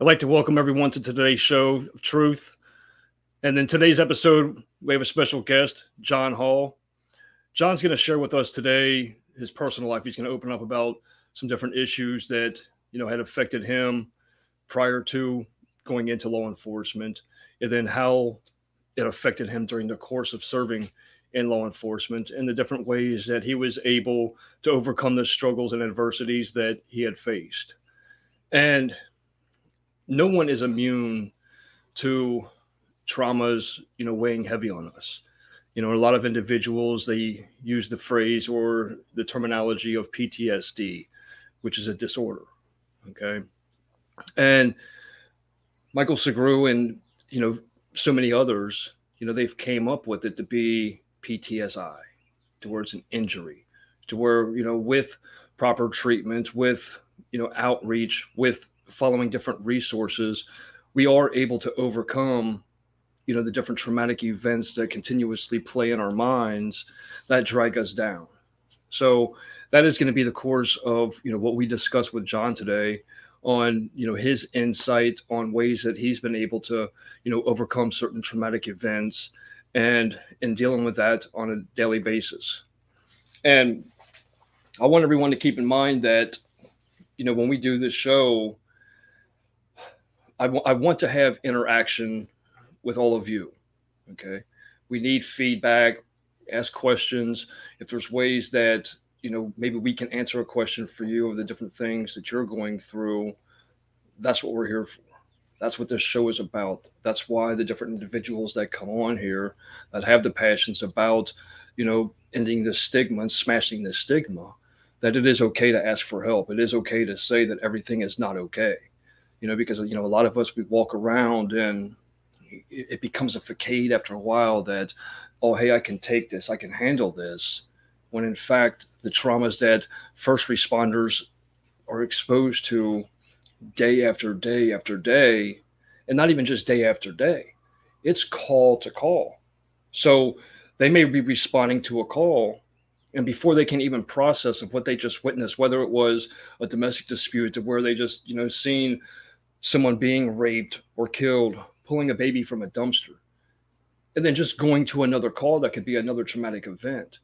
I'd like to welcome everyone to today's show of Truth. And in today's episode, we have a special guest, Jon Hall. Jon's going to share with us today his personal life. He's going to open up about some different issues that, you know, had affected him prior to going into law enforcement and then how it affected him during the course of serving in law enforcement and the different ways that he was able to overcome the struggles and adversities that he had faced. And no one is immune to traumas, you know, weighing heavy on us. You know, a lot of individuals they use the phrase or the terminology of PTSD, which is a disorder. Okay. And Michael Segru and, you know, so many others, you know, they've came up with it to be PTSI, to where it's an injury, to where, you know, with proper treatment, with, you know, outreach, with following different resources, we are able to overcome you know the different traumatic events that continuously play in our minds that drag us down. So that is going to be the course of you know what we discuss with jon today on you know his insight on ways that he's been able to you know overcome certain traumatic events and in dealing with that on a daily basis. And i want everyone to keep in mind that you know when we do this show I, w- I want to have interaction with all of you. Okay. We need feedback, ask questions. If there's ways that, you know, maybe we can answer a question for you of the different things that you're going through, that's what we're here for. That's what this show is about. That's why the different individuals that come on here that have the passions about, you know, ending the stigma and smashing the stigma, that it is okay to ask for help. It is okay to say that everything is not okay you know, because you know a lot of us we walk around and it, becomes a facade after a while that, oh hey, I can take this, I can handle this, when in fact the traumas that first responders are exposed to day after day after day, and not even just day after day, it's call to call. So they may be responding to a call and before they can even process of what they just witnessed whether it was a domestic dispute to where they just you know seen someone being raped or killed, pulling a baby from a dumpster, and then just going to another call that could be another traumatic event.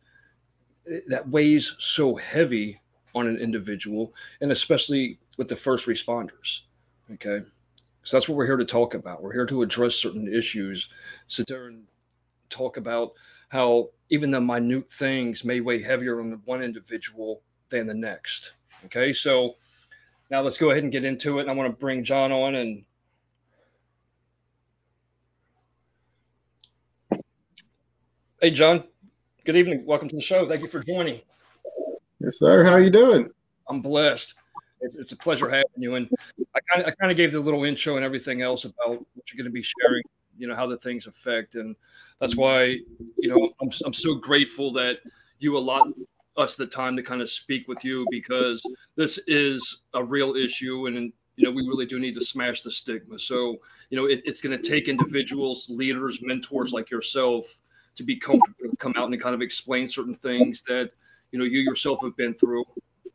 Eh, that weighs so heavy on an individual, and especially with the first responders. Okay. So that's what we're here to talk about. We're here to address certain issues, sit there and talk about how even the minute things may weigh heavier on one individual than the next. Okay. So now let's go ahead and get into it. And I want to bring Jon on and Hey Jon, good evening. Welcome to the show. Thank you for joining. Yes, sir. How you doing? I'm blessed. It's, it's a pleasure having you. And I kind of I kind of gave the little intro and everything else about what you're going to be sharing. You know how the things affect, and that's why you know I'm I'm so grateful that you allot us the time to kind of speak with you because this is a real issue and you know we really do need to smash the stigma. So you know it, it's going to take individuals leaders mentors like yourself to be comfortable to come out and kind of explain certain things that you know you yourself have been through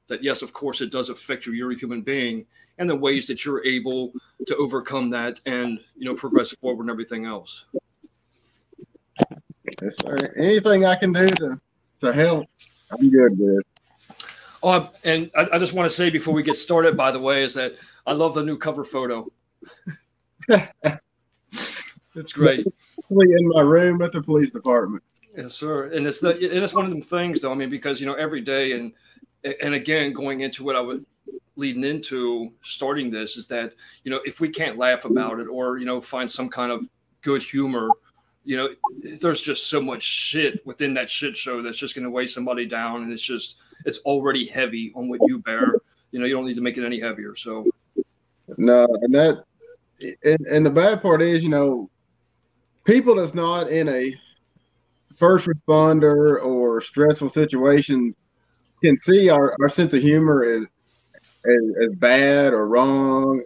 that yes of course it does affect you. You're a human being and the ways that you're able to overcome that and you know progress forward and everything else. Yes sir. Anything i can do to to help I'm good, dude. Oh, and I, I, just want to say before we get started, by the way, is that I love the new cover photo. it's great. In my room at the police department. Yes, sir. And it's the and it's one of them things, though. I mean, because you know, every day, and and again, going into what I was leading into starting this is that you know, if we can't laugh about it or you know, find some kind of good humor you know, there's just so much shit within that shit show that's just going to weigh somebody down, and it's just it's already heavy on what you bear. You know, you don't need to make it any heavier. So, no, and that, and, and the bad part is, you know, people that's not in a first responder or stressful situation can see our, our sense of humor as, as bad or wrong,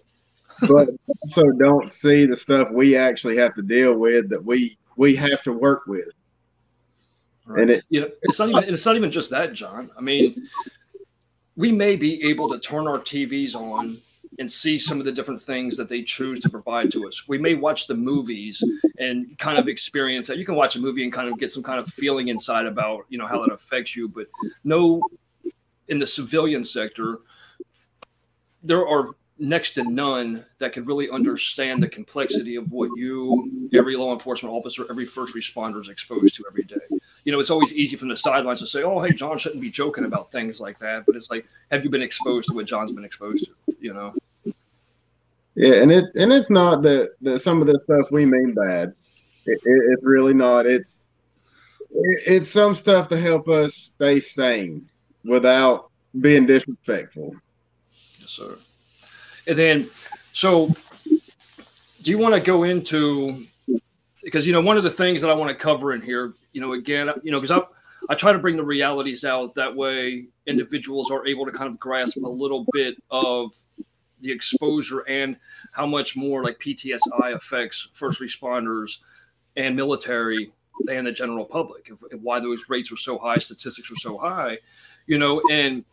but also don't see the stuff we actually have to deal with that we we have to work with. Right. And it, you know, it's not even it's not even just that, Jon. I mean, we may be able to turn our TVs on and see some of the different things that they choose to provide to us. We may watch the movies and kind of experience that. You can watch a movie and kind of get some kind of feeling inside about, you know, how that affects you, but no in the civilian sector there are next to none that can really understand the complexity of what you, every law enforcement officer, every first responder is exposed to every day. You know, it's always easy from the sidelines to say, "Oh, hey, Jon shouldn't be joking about things like that," but it's like, have you been exposed to what Jon's been exposed to? You know. Yeah, and it and it's not that that some of the stuff we mean bad. It, it, it's really not. It's it, it's some stuff to help us stay sane without being disrespectful. Yes, sir. And then, so do you want to go into because you know one of the things that I want to cover in here, you know, again, you know, because I I try to bring the realities out that way individuals are able to kind of grasp a little bit of the exposure and how much more like PTSI affects first responders and military than the general public, and why those rates are so high, statistics are so high, you know, and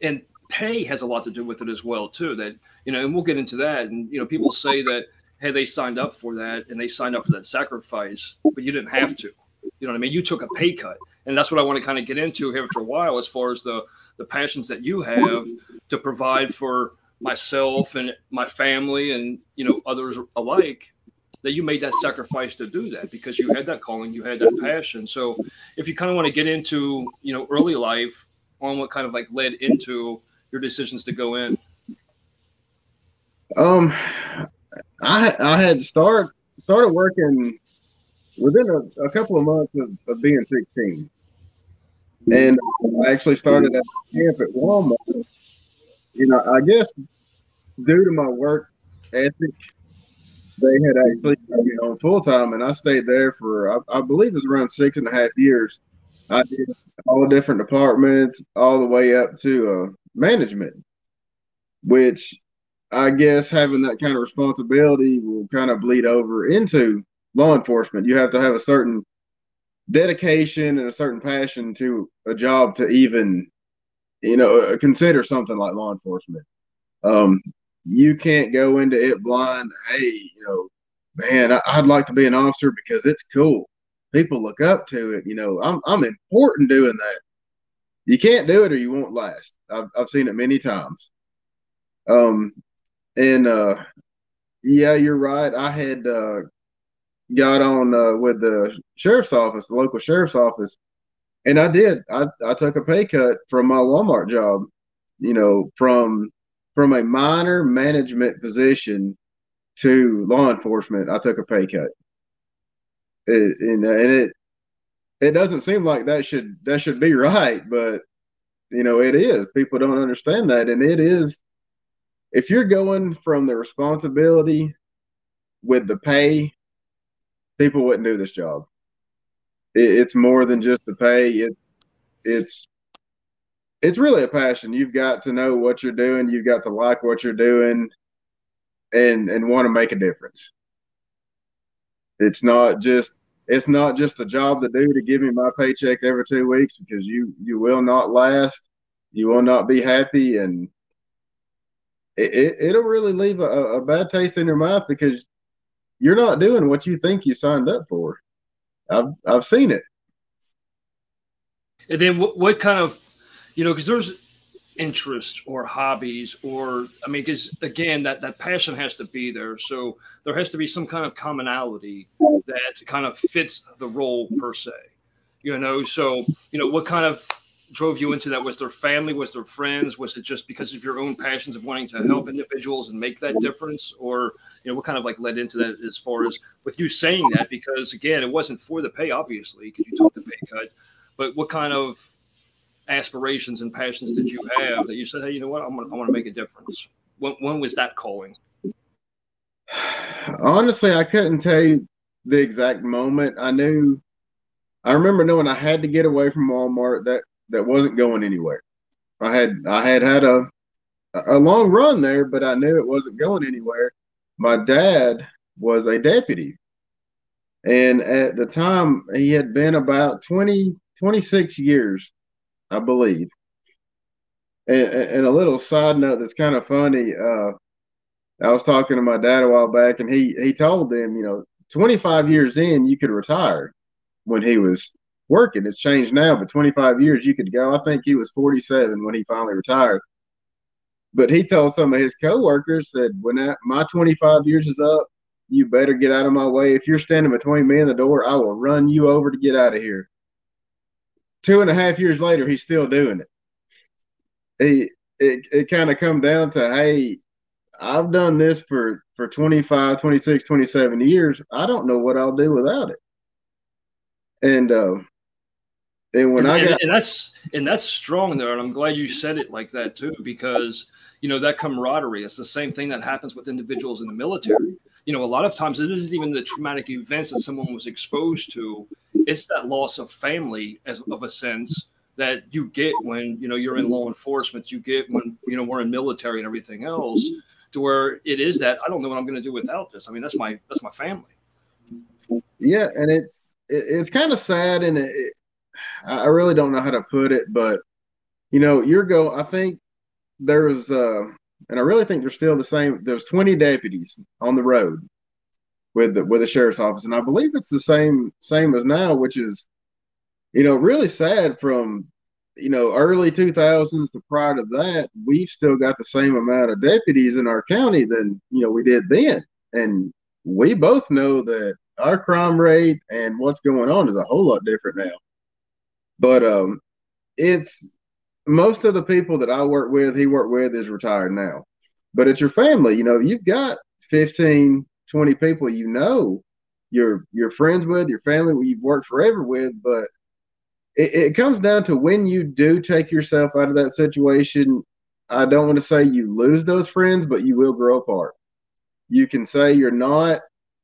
and pay has a lot to do with it as well too. That you know, and we'll get into that. And you know, people say that hey, they signed up for that and they signed up for that sacrifice, but you didn't have to. You know what I mean? You took a pay cut, and that's what I want to kind of get into here for a while, as far as the the passions that you have to provide for myself and my family and you know others alike that you made that sacrifice to do that because you had that calling you had that passion so if you kind of want to get into you know early life on what kind of like led into your decisions to go in? Um, I I had start started working within a, a couple of months of, of, being 16, and I actually started at camp at Walmart. You know, I guess due to my work ethic, they had actually you know full time, and I stayed there for I, I believe it was around six and a half years. I did all different departments, all the way up to uh, management, which I guess having that kind of responsibility will kind of bleed over into law enforcement. You have to have a certain dedication and a certain passion to a job to even, you know, uh, consider something like law enforcement. Um, you can't go into it blind. Hey, you know, man, I'd like to be an officer because it's cool. People look up to it. You know, I'm I'm important doing that you can't do it or you won't last. I've I've seen it many times. Um, and uh, yeah, you're right. I had uh, got on uh, with the sheriff's office, the local sheriff's office, and I did. I I took a pay cut from my Walmart job. You know, from from a minor management position to law enforcement, I took a pay cut. It, and, and it it doesn't seem like that should that should be right, but you know it is. People don't understand that, and it is. If you're going from the responsibility with the pay, people wouldn't do this job. It, it's more than just the pay. It it's it's really a passion. You've got to know what you're doing. You've got to like what you're doing, and and want to make a difference. It's not just it's not just a job to do to give me my paycheck every two weeks because you you will not last, you will not be happy, and it, it will really leave a, a bad taste in your mouth because you're not doing what you think you signed up for. I've I've seen it. And then what, what kind of, you know, because there's interest or hobbies or i mean because again that that passion has to be there. So there has to be some kind of commonality that kind of fits the role per se you know? So you know what kind of drove you into that? Was there family? Was there friends? Was it just because of your own passions of wanting to help individuals and make that difference? Or you know what kind of like led into that as far as with you saying that? Because again it wasn't for the pay obviously because you took the pay cut but what kind of aspirations and passions did you have that you said, hey, you know what, I'm gonna, I want to make a difference? When, when was that calling? Honestly, I couldn't tell you the exact moment. I knew, I remember knowing I had to get away from Walmart. That that wasn't going anywhere. I had I had had a a long run there, but I knew it wasn't going anywhere. My dad was a deputy. And at the time, he had been about 20, 26 years I believe. And, and, a little side note that's kind of funny. Uh, I was talking to my dad a while back, and he he told them, you know, 25 years in, you could retire when he was working. It's changed now, but 25 years you could go. I think he was 47 when he finally retired. But he told some of his coworkers that when that, my 25 years is up, you better get out of my way. If you're standing between me and the door, I will run you over to get out of here. Two and a half years later, he's still doing it. He it, it kind of come down to, hey, I've done this for for 25, 26, 27 years. I don't know what I'll do without it. And uh, and when and, I got and that's and that's strong there, and I'm glad you said it like that too, because you know that camaraderie. It's the same thing that happens with individuals in the military. You know, a lot of times it isn't even the traumatic events that someone was exposed to; it's that loss of family, as of a sense that you get when you know you're in law enforcement. You get when you know we're in military and everything else, to where it is that I don't know what I'm going to do without this. I mean, that's my that's my family. Yeah, and it's it's kind of sad, and it, I really don't know how to put it, but you know, your go. I think there's, uh, and I really think there's still the same. There's 20 deputies on the road with the with the sheriff's office, and I believe it's the same same as now, which is, you know, really sad. From you know early 2000s to prior to that, we've still got the same amount of deputies in our county than you know we did then, and we both know that our crime rate and what's going on is a whole lot different now. But um, it's most of the people that I work with, he worked with, is retired now. But it's your family. You know, you've got 15, 20 people you know, you're you're friends with, your family you've worked forever with. But it, it comes down to when you do take yourself out of that situation. I don't want to say you lose those friends, but you will grow apart. You can say you're not,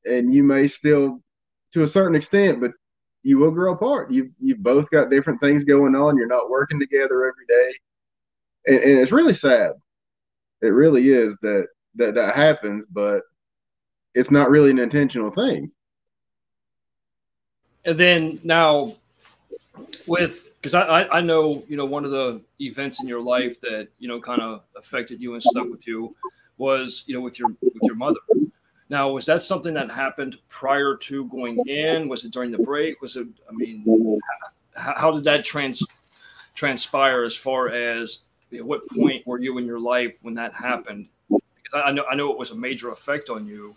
and you may still, to a certain extent, but you will grow apart. You you've both got different things going on. You're not working together every day, and, and it's really sad. It really is that that that happens, but it's not really an intentional thing. And then now, with because I, I know you know one of the events in your life that you know kind of affected you and stuck with you was you know with your with your mother now, was that something that happened prior to going in? Was it during the break? Was it? I mean, how, did that trans transpire? As far as at what point were you in your life when that happened? Because I know I know it was a major effect on you.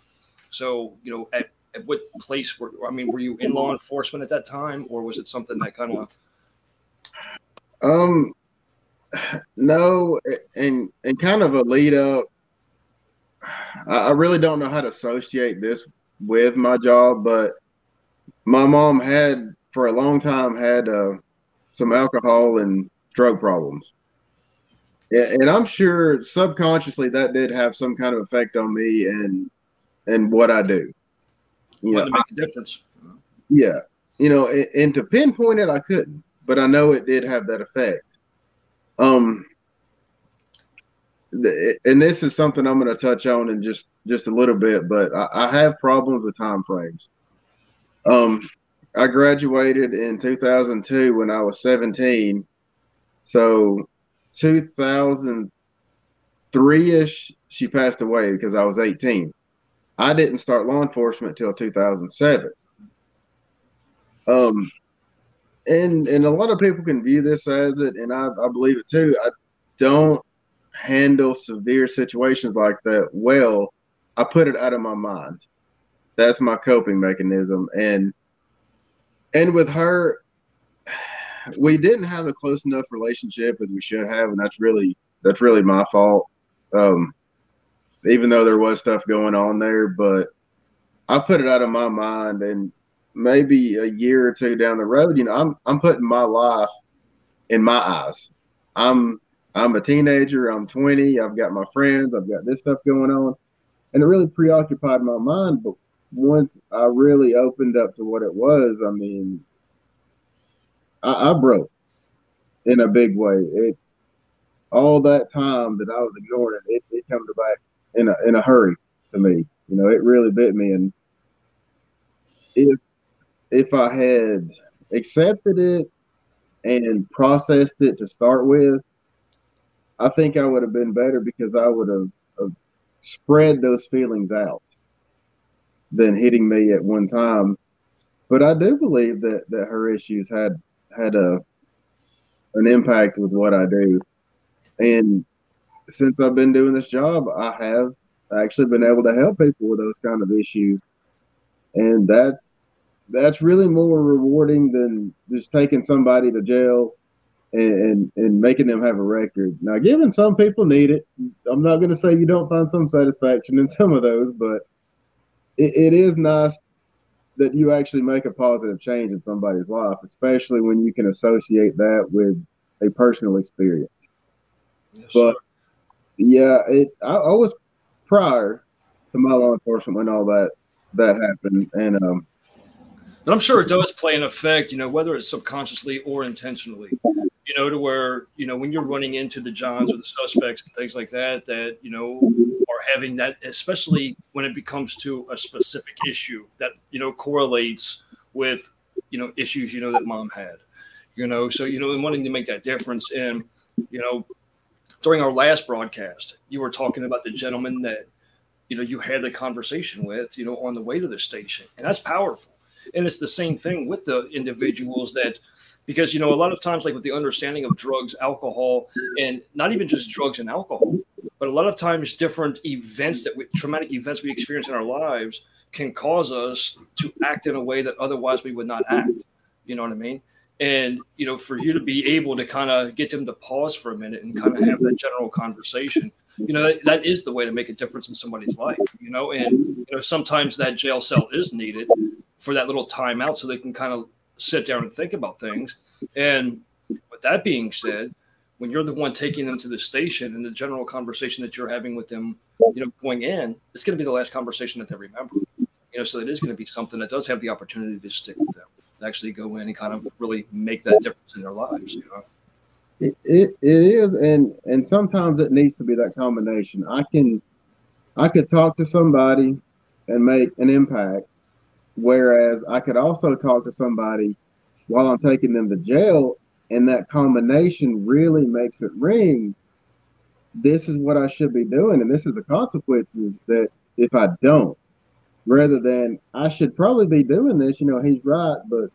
So you know, at, at what place were I mean, were you in law enforcement at that time, or was it something that kind of? Um, no, and and kind of a lead up I really don't know how to associate this with my job, but my mom had for a long time had uh, some alcohol and drug problems. And I'm sure subconsciously that did have some kind of effect on me and and what I do. You know, make a difference. Yeah, you know, and, and to pinpoint it, I couldn't, but I know it did have that effect. Um, and this is something I'm going to touch on in just just a little bit, but I, I have problems with time frames. Um, I graduated in 2002 when I was 17, so 2003 ish she passed away because I was 18. I didn't start law enforcement till 2007. Um, and and a lot of people can view this as it, and I, I believe it too. I don't handle severe situations like that well, I put it out of my mind. That's my coping mechanism. And and with her, we didn't have a close enough relationship as we should have, and that's really that's really my fault. Um, even though there was stuff going on there, but I put it out of my mind, and maybe a year or two down the road, you know, I'm I'm putting my life in my eyes. I'm I'm a teenager. I'm 20. I've got my friends. I've got this stuff going on, and it really preoccupied my mind. But once I really opened up to what it was, I mean, I, I broke in a big way. It's all that time that I was ignoring it. It, it come to back in a in a hurry to me. You know, it really bit me. And if if I had accepted it and processed it to start with, I think I would have been better because I would have, have spread those feelings out than hitting me at one time. But I do believe that that her issues had had a an impact with what I do. And since I've been doing this job, I have actually been able to help people with those kind of issues. And that's that's really more rewarding than just taking somebody to jail and, and, and making them have a record. Now, given some people need it, I'm not going to say you don't find some satisfaction in some of those, but it, it is nice that you actually make a positive change in somebody's life, especially when you can associate that with a personal experience. Yes, but yeah, it I, I, was prior to my law enforcement when all that that happened, and um, but I'm sure it does play an effect, you know, whether it's subconsciously or intentionally you know, to where, you know, when you're running into the Johns or the suspects and things like that, that, you know, are having that, especially when it becomes to a specific issue that, you know, correlates with, you know, issues, you know, that mom had, you know, so, you know, and wanting to make that difference. And, you know, during our last broadcast, you were talking about the gentleman that, you know, you had the conversation with, you know, on the way to the station. And that's powerful. And it's the same thing with the individuals that, because you know a lot of times like with the understanding of drugs alcohol and not even just drugs and alcohol but a lot of times different events that we, traumatic events we experience in our lives can cause us to act in a way that otherwise we would not act. You know what i mean? And you know for you to be able to kind of get them to pause for a minute and kind of have that general conversation you know that, that is the way to make a difference in somebody's life you know? And you know sometimes that jail cell is needed for that little time out so they can kind of sit down and think about things. And with that being said, when you're the one taking them to the station and the general conversation that you're having with them, you know, going in, it's going to be the last conversation that they remember. You know, so it is going to be something that does have the opportunity to stick with them, actually go in and kind of really make that difference in their lives. You know. It, it, it is and and sometimes it needs to be that combination i can i could talk to somebody and make an impact Whereas I could also talk to somebody while I'm taking them to jail, and that combination really makes it ring. This is what I should be doing, and this is the consequences that if I don't, rather than I should probably be doing this, you know, he's right, but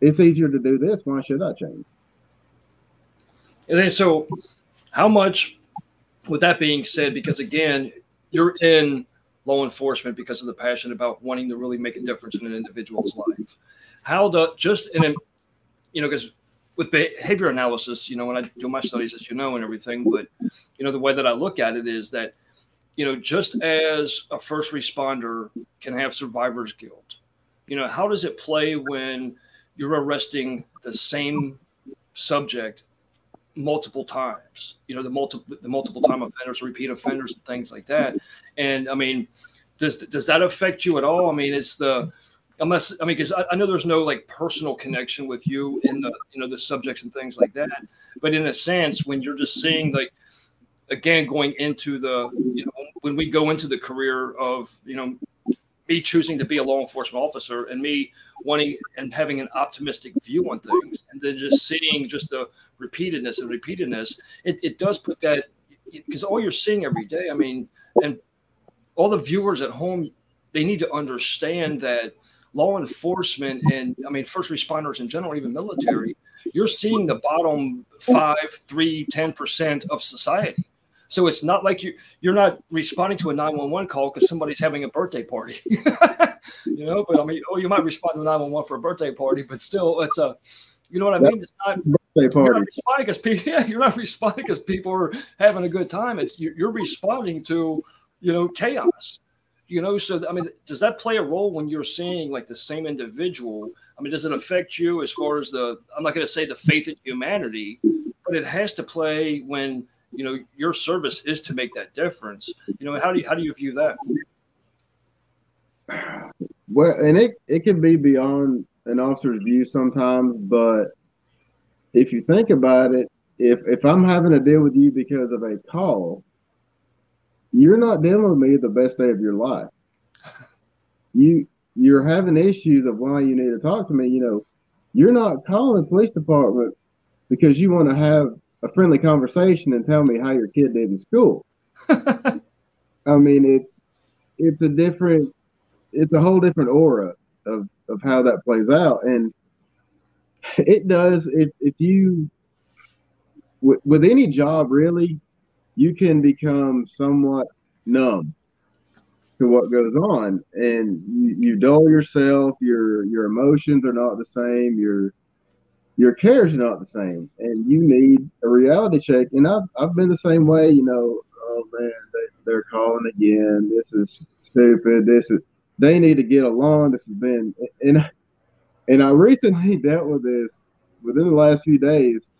it's easier to do this. Why should I change? And then, so how much, with that being said, because again, you're in law enforcement because of the passion about wanting to really make a difference in an individual's life. How the just in you know, because with behavior analysis, you know, when I do my studies, as you know, and everything, but you know, the way that I look at it is that, you know, just as a first responder can have survivor's guilt, you know, how does it play when you're arresting the same subject multiple times. You know, the multiple the multiple time offenders, repeat offenders, and things like that. And I mean, does does that affect you at all? I mean, it's the unless I mean, because I, I, know there's no like personal connection with you in the you know the subjects and things like that. But in a sense, when you're just seeing like again going into the you know when we go into the career of you know me choosing to be a law enforcement officer and me wanting and having an optimistic view on things and then just seeing just the repeatedness and repeatedness it, it does put that because all you're seeing every day i mean and all the viewers at home they need to understand that law enforcement and i mean first responders in general even military you're seeing the bottom five three ten percent of society so it's not like you you're not responding to a 911 call because somebody's having a birthday party. you know, but I mean, oh, you might respond to a 911 for a birthday party, but still it's a you know what I mean? It's not birthday party. You're not responding because people yeah, you're not responding because people are having a good time. It's you're, you're responding to, you know, chaos you know so i mean does that play a role when you're seeing like the same individual i mean does it affect you as far as the i'm not going to say the faith in humanity but it has to play when you know your service is to make that difference. You know how do you how do you view that? Well and it it can be beyond an officer's view sometimes but if you think about it if if i'm having to deal with you because of a call you're not dealing with me the best day of your life. You you're having issues of why you need to talk to me you know. You're not calling the police department because you want to have a friendly conversation and tell me how your kid did in school. I mean, it's it's a different, it's a whole different aura of of how that plays out, and it does. If if you with, with any job really, you can become somewhat numb to what goes on and you, you dull yourself your your emotions are not the same your your cares are not the same and you need a reality check and i've, I've been the same way you know oh man they, they're calling again this is stupid this is they need to get along this has been and and i recently dealt with this within the last few days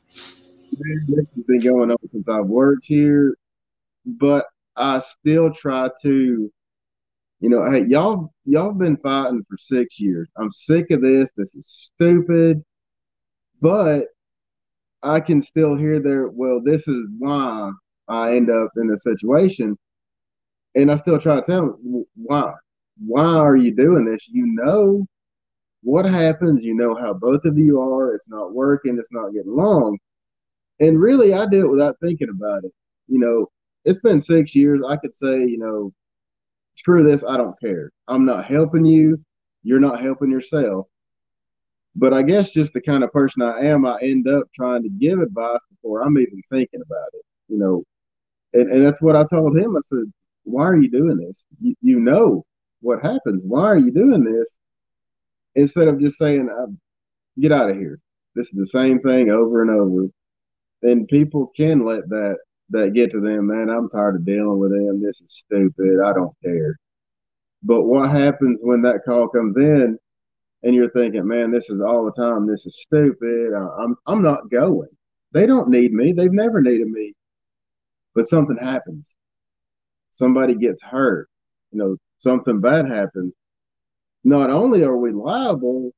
this has been going on since i've worked here but i still try to you know, hey, y'all, y'all been fighting for six years. I'm sick of this. This is stupid. But I can still hear their, well, this is why I end up in this situation. And I still try to tell them, why? Why are you doing this? You know what happens. You know how both of you are. It's not working. It's not getting along. And really, I did it without thinking about it. You know, it's been six years. I could say, you know, screw this, I don't care. I'm not helping you. You're not helping yourself. But I guess just the kind of person I am, I end up trying to give advice before I'm even thinking about it, you know. And, and that's what I told him. I said, Why are you doing this? You, you know what happens. Why are you doing this? Instead of just saying, uh, Get out of here. This is the same thing over and over. And people can let that that get to them, man, I'm tired of dealing with them. This is stupid. I don't care. But what happens when that call comes in and you're thinking, man, this is all the time. This is stupid. I'm I'm not going. They don't need me. They've never needed me. But something happens. Somebody gets hurt. You know, something bad happens. Not only are we liable,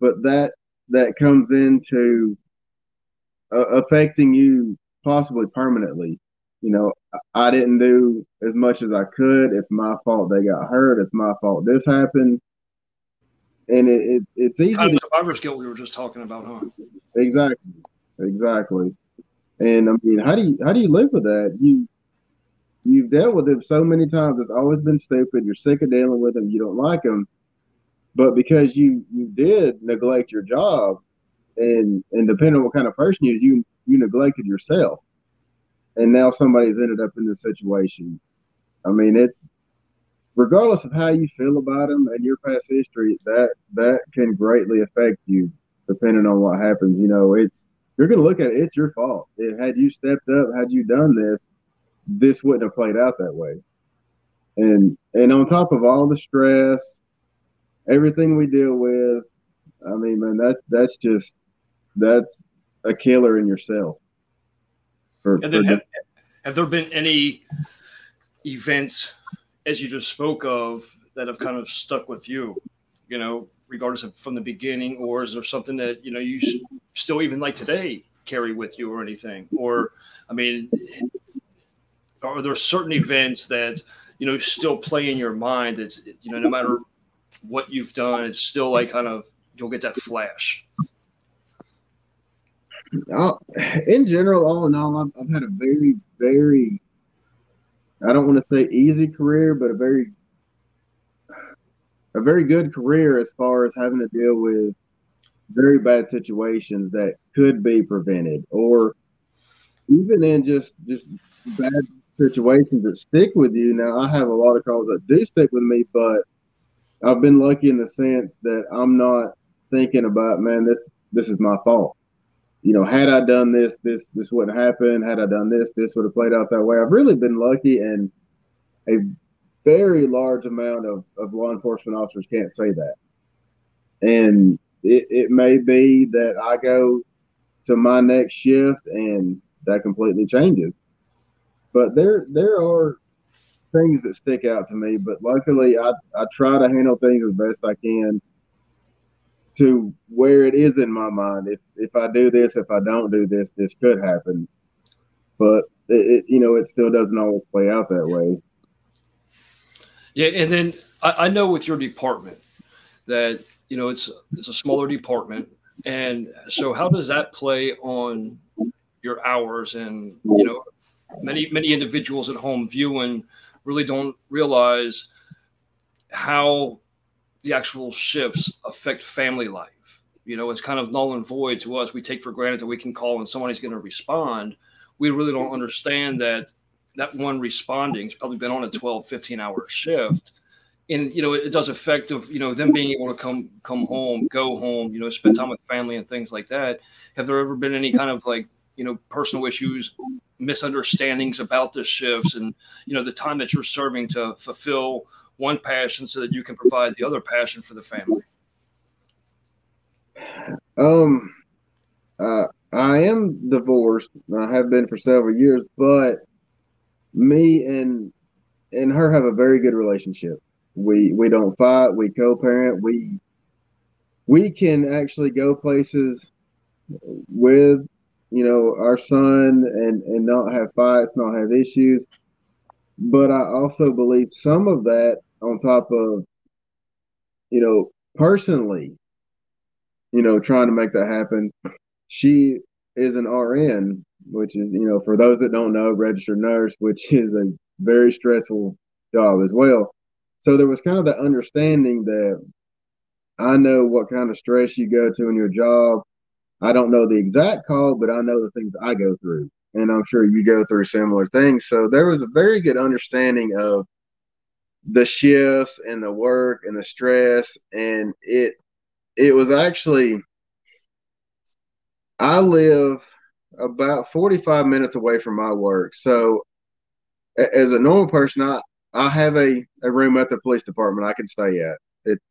but that that comes into uh, affecting you possibly permanently. You know, I didn't do as much as I could. It's my fault they got hurt. It's my fault this happened. And it, it it's easy kind of to, survivor's guilt we were just talking about, huh? Exactly. Exactly. And I mean, how do you how do you live with that? You you've dealt with them so many times. It's always been stupid. You're sick of dealing with them. You don't like them, but because you you did neglect your job, and and depending on what kind of person you you you neglected yourself, and now somebody's ended up in this situation. I mean, it's regardless of how you feel about them and your past history, that that can greatly affect you depending on what happens. You know, it's you're going to look at it, it's your fault. It, had you stepped up, had you done this, this wouldn't have played out that way. And and on top of all the stress, everything we deal with, I mean, man, that's that's just that's a killer in yourself. For, and then have, have there been any events, as you just spoke of, that have kind of stuck with you? You know, regardless of from the beginning, or is there something that you know you still even like today carry with you or anything? Or, I mean, are there certain events that you know still play in your mind? That's you know, no matter what you've done, it's still like kind of you'll get that flash uh, in general, all in all, I've, I've had a very, very, I don't want to say easy career, but a very, a very good career as far as having to deal with very bad situations that could be prevented, or even in just just bad situations that stick with you. Now, I have a lot of calls that do stick with me, but I've been lucky in the sense that I'm not thinking about, man, this this is my fault you know, had I done this, this this wouldn't happen. Had I done this, this would have played out that way. I've really been lucky, and a very large amount of, of law enforcement officers can't say that. And it, it may be that I go to my next shift and that completely changes. But there there are things that stick out to me. But luckily I, I try to handle things as best I can to where it is in my mind. If if I do this, if I don't do this, this could happen. But it, it you know, it still doesn't always play out that way. Yeah, and then I, I know with your department that you know it's it's a smaller department, and so how does that play on your hours and you know many many individuals at home viewing really don't realize how the actual shifts affect family life. You know it's kind of null and void to us. We take for granted that we can call and somebody's going to respond. We really don't understand that that one responding has probably been on a 12 15 hour shift. And you know it, does affect of you know them being able to come come home go home you know spend time with family and things like that. Have there ever been any kind of like you know personal issues misunderstandings about the shifts and you know the time that you're serving to fulfill one passion so that you can provide the other passion for the family? Um uh, i am divorced. I have been for several years but me and and her have a very good relationship. We we don't fight. We co-parent. We we can actually go places with you know, our son and and not have fights, not have issues. But I also believe some of that on top of, you know, personally, you know, trying to make that happen. She is an RN, which is, you know, for those that don't know, registered nurse, which is a very stressful job as well. So there was kind of the understanding that I know what kind of stress you go to in your job. I don't know the exact call, but I know the things I go through. And I'm sure you go through similar things. So there was a very good understanding of the shifts and the work and the stress. And it it was actually I live about 45 minutes away from my work. So as a normal person, I, I have a, a room at the police department I can stay at It's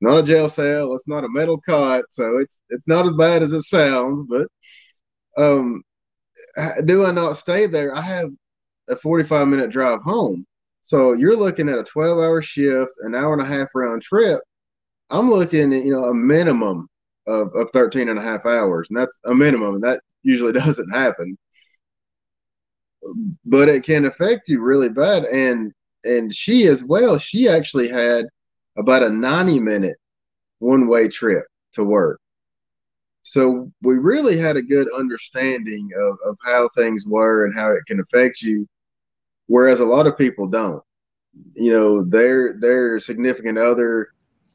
not a jail cell. It's not a metal cot, so it's it's not as bad as it sounds. But um, do I not stay there? I have a 45 minute drive home. So you're looking at a 12 hour shift, an hour and a half round trip. I'm looking at, you know, a minimum of, of 13 and a half hours. And that's a minimum. And that usually doesn't happen. But it can affect you really bad. And and she as well, she actually had about a 90 minute one way trip to work. So we really had a good understanding of, of how things were and how it can affect you, whereas a lot of people don't. You know, their their significant other,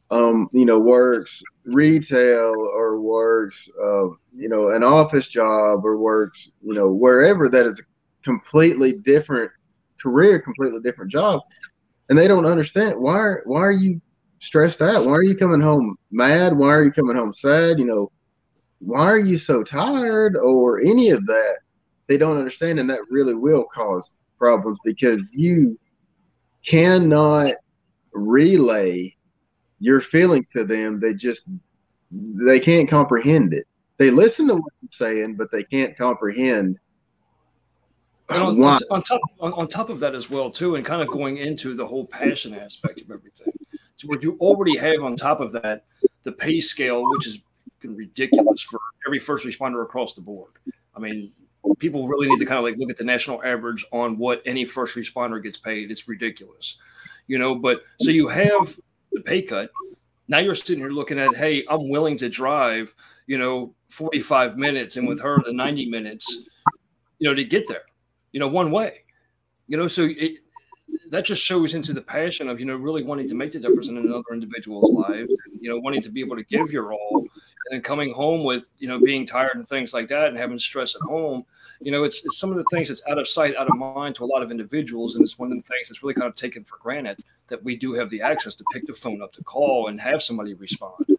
um, you know, works retail or works, uh, you know, an office job or works, you know, wherever that is a completely different career, completely different job, and they don't understand why. Why are you stressed out? Why are you coming home mad? Why are you coming home sad? You know, why are you so tired or any of that? They don't understand, and that really will cause problems because you cannot relay your feelings to them. They just they can't comprehend it. They listen to what you're saying, but they can't comprehend on, on, on, top on, on, top of that as well too and kind of going into the whole passion aspect of everything so what you already have on top of that, the pay scale, which is ridiculous for every first responder across the board. I mean, people really need to kind of like look at the national average on what any first responder gets paid. It's ridiculous, you know. But so you have the pay cut. Now you're sitting here looking at, hey, I'm willing to drive, you know, 45 minutes, and with her the 90 minutes, you know, to get there, you know, one way, you know. So it, that just shows into the passion of you know really wanting to make the difference in another individual's lives and, you know wanting to be able to give your all and then coming home with you know being tired and things like that and having stress at home you know it's, it's some of the things that's out of sight out of mind to a lot of individuals and it's one of the things that's really kind of taken for granted that we do have the access to pick the phone up to call and have somebody respond you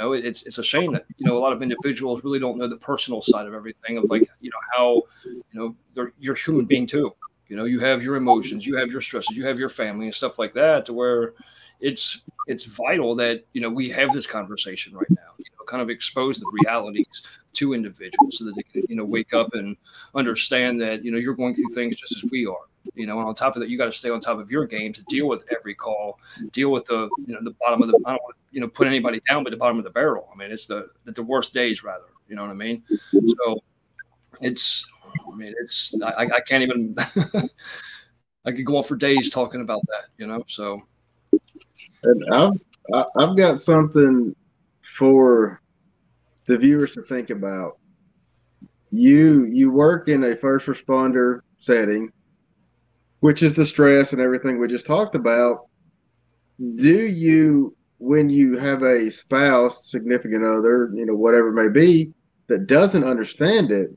know it's it's a shame that you know a lot of individuals really don't know the personal side of everything of like you know how you know they're you're a human being too you know, you have your emotions, you have your stresses, you have your family and stuff like that, to where it's it's vital that you know we have this conversation right now. Kind of expose the realities to individuals so that they can you know wake up and understand that you know you're going through things just as we are. You know, and on top of that, you got to stay on top of your game to deal with every call, deal with the you know the bottom of the I don't want to you know put anybody down, but the bottom of the barrel. I mean, it's the the worst days rather. You know what I mean? So it's I mean, it's I, I can't even. I could go on for days talking about that, you know. So, and I've I've got something for the viewers to think about. you you work in a first responder setting, which is the stress and everything we just talked about. Do you when you have a spouse, significant other, you know, whatever it may be, that doesn't understand it,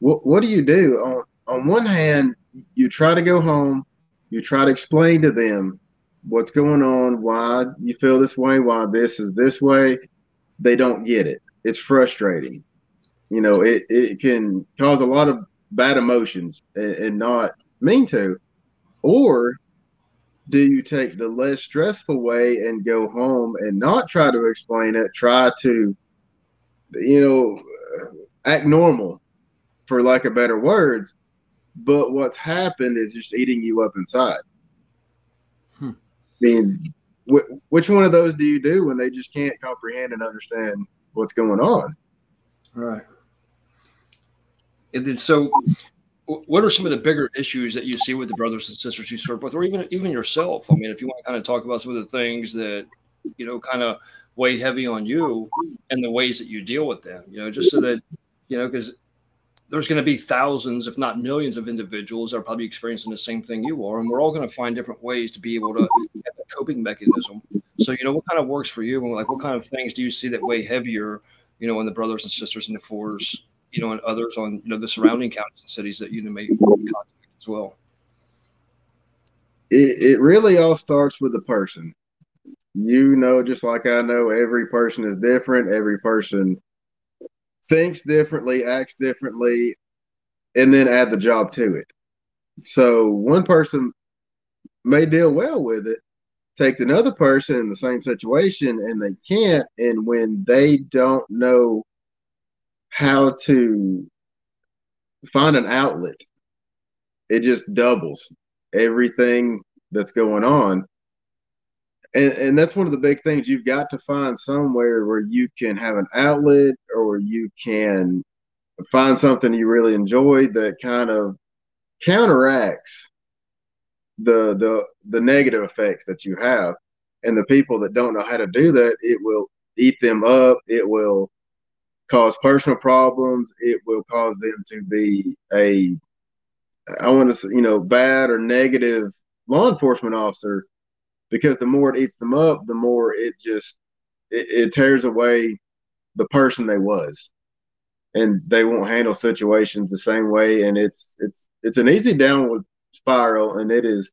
what what do you do? On on one hand, you try to go home, you try to explain to them what's going on, why you feel this way, why this is this way. They don't get it. It's frustrating. You know, it, it can cause a lot of bad emotions and, and not mean to. Or do you take the less stressful way and go home and not try to explain it, try to, you know, act normal, for lack of better words, but what's happened is just eating you up inside. I mean, wh- which one of those do you do when they just can't comprehend and understand what's going on? Right. And then, so what are some of the bigger issues that you see with the brothers and sisters you serve with, or even even yourself? I mean, if you want to kind of talk about some of the things that you know kind of weigh heavy on you and the ways that you deal with them, you know, just so that you know, because there's going to be thousands, if not millions, of individuals that are probably experiencing the same thing you are, and we're all going to find different ways to be able to have a coping mechanism. So, you know, what kind of works for you, and like what kind of things do you see that weigh heavier, you know, in the brothers and sisters in the fours, you know, and others on you know the surrounding counties and cities that you may contact as well. It, it really all starts with the person. You know, just like I know, every person is different. Every person thinks differently, acts differently, and then add the job to it. So one person may deal well with it, take another person in the same situation and they can't. And when they don't know how to find an outlet, it just doubles everything that's going on and, and that's one of the big things you've got to find somewhere where you can have an outlet or you can find something you really enjoy that kind of counteracts the the the negative effects that you have. And the people that don't know how to do that it will eat them up. It will cause personal problems. It will cause them to be a i want to say you know bad or negative law enforcement officer because the more it eats them up, the more it just it, it tears away the person they was, and they won't handle situations the same way. And it's it's it's an easy downward spiral, and it is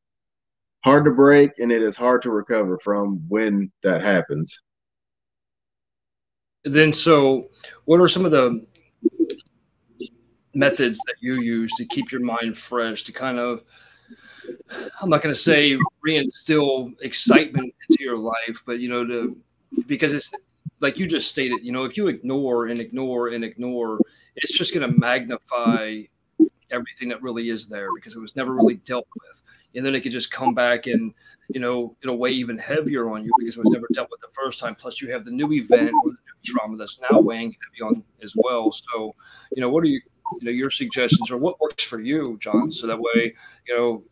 hard to break, and it is hard to recover from when that happens. Then, so what are some of the methods that you use to keep your mind fresh to kind of I'm not going to say reinstill excitement into your life, but you know, to because it's like you just stated, you know, if you ignore and ignore and ignore, it's just going to magnify everything that really is there because it was never really dealt with. And then it could just come back and, you know, it'll weigh even heavier on you because it was never dealt with the first time. Plus, you have the new event or the new trauma that's now weighing heavy on as well. So, you know, what are you, you know, your suggestions or what works for you, Jon? So that way, you know,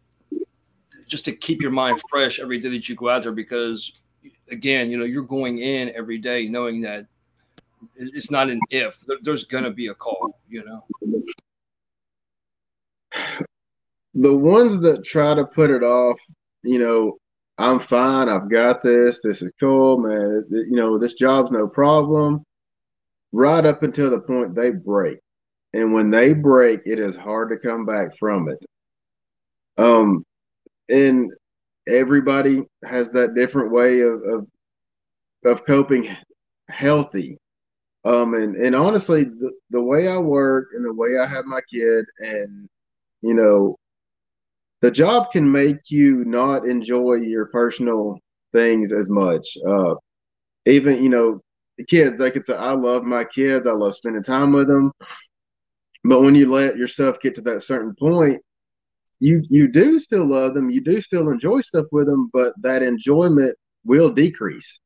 just to keep your mind fresh every day that you go out there because again you know you're going in every day knowing that it's not an if. There's going to be a call you know? The ones that try to put it off you know i'm fine i've got this this is cool man you know this job's no problem. Right up until the point they break. And when they break it is hard to come back from it. Um and everybody has that different way of of, of coping healthy. Um and and honestly the, the way i work and the way i have my kid and you know the job can make you not enjoy your personal things as much. Uh even you know the kids they could say i love my kids i love spending time with them but when you let yourself get to that certain point you you do still love them, you do still enjoy stuff with them, but that enjoyment will decrease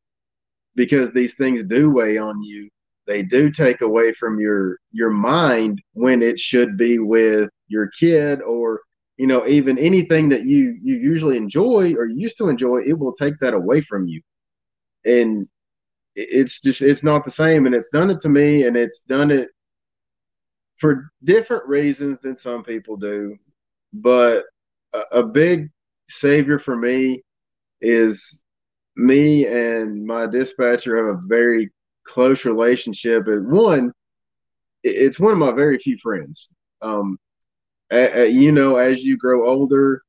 because these things do weigh on you. They do take away from your your mind when it should be with your kid or you know even anything that you you usually enjoy or used to enjoy it will take that away from you and it's just it's not the same and it's done it to me and it's done it for different reasons than some people do. But a, a big savior for me is me and my dispatcher have a very close relationship. And one, it's one of my very few friends. Um, you know, as you grow older,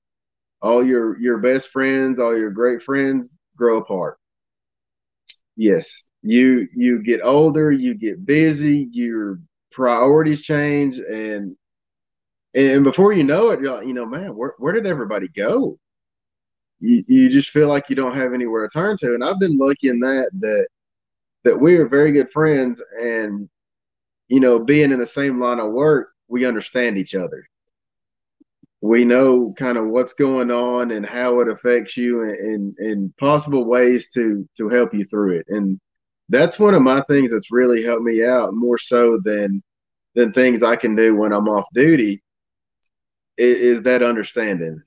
all your your best friends, all your great friends grow apart. Yes, you you get older, you get busy, your priorities change, and and before you know it, you're like, you know, man, where where did everybody go? You you just feel like you don't have anywhere to turn to, and I've been lucky in that that that we are very good friends, and you know, being in the same line of work, we understand each other. We know kind of what's going on and how it affects you and, and, possible ways to to help you through it. And that's one of my things that's really helped me out more so than than things i can do when i'm off duty is, is that understanding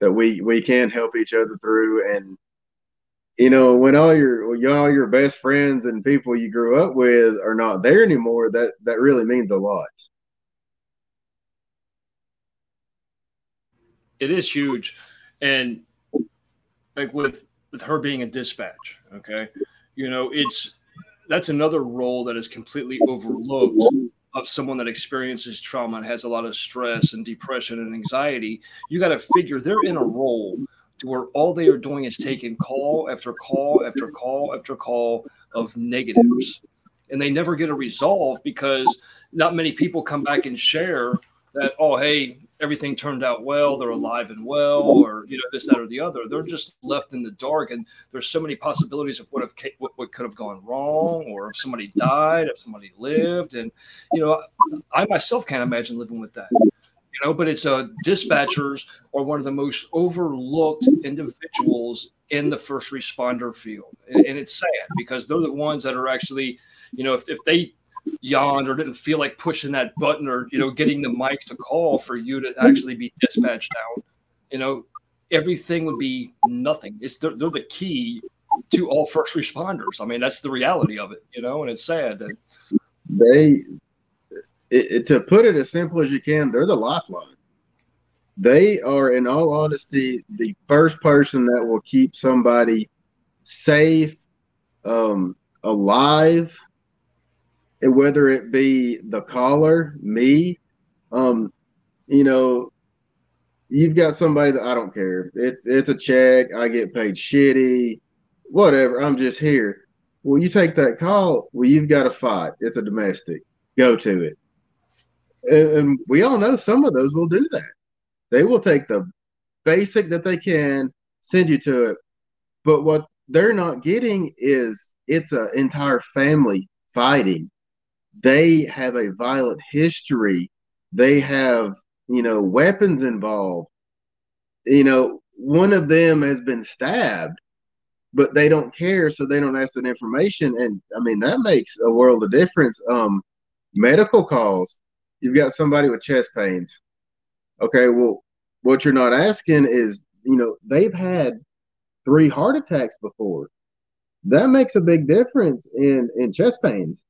that we we can help each other through. And you know when all your when all your best friends and people you grew up with are not there anymore that that really means a lot. It is huge, and like with with her being a dispatch, okay, you know, it's that's another role that is completely overlooked of someone that experiences trauma and has a lot of stress and depression and anxiety. You got to figure they're in a role to where all they are doing is taking call after call after call after call of negatives and they never get a resolve because not many people come back and share that oh hey everything turned out well they're alive and well or you know this that or the other. They're just left in the dark and there's so many possibilities of what have what, what could have gone wrong or if somebody died if somebody lived and you know i myself can't imagine living with that you know but it's uh dispatchers are one of the most overlooked individuals in the first responder field and, and it's sad because they're the ones that are actually you know if, if they yawned or didn't feel like pushing that button or you know getting the mic to call for you to actually be dispatched out. You know everything would be nothing. It's they're, they're the key to all first responders. I mean that's the reality of it you know and it's sad that they it, it, to put it as simple as you can they're the lifeline. They are in all honesty the first person that will keep somebody safe um alive whether it be the caller, me, um, you know, you've got somebody that I don't care. It's it's a check. I get paid shitty, whatever. I'm just here. Well, you take that call. Well, you've got a fight. It's a domestic. Go to it. And, and we all know some of those will do that. They will take the basic that they can, send you to it. But what they're not getting is it's an entire family fighting they have a violent history. They have, you know, weapons involved. You know, one of them has been stabbed, but they don't care, so they don't ask that information. And I mean, that makes a world of difference. Um, medical calls. You've got somebody with chest pains. Okay, well, what you're not asking is, you know, they've had three heart attacks before. That makes a big difference in in chest pains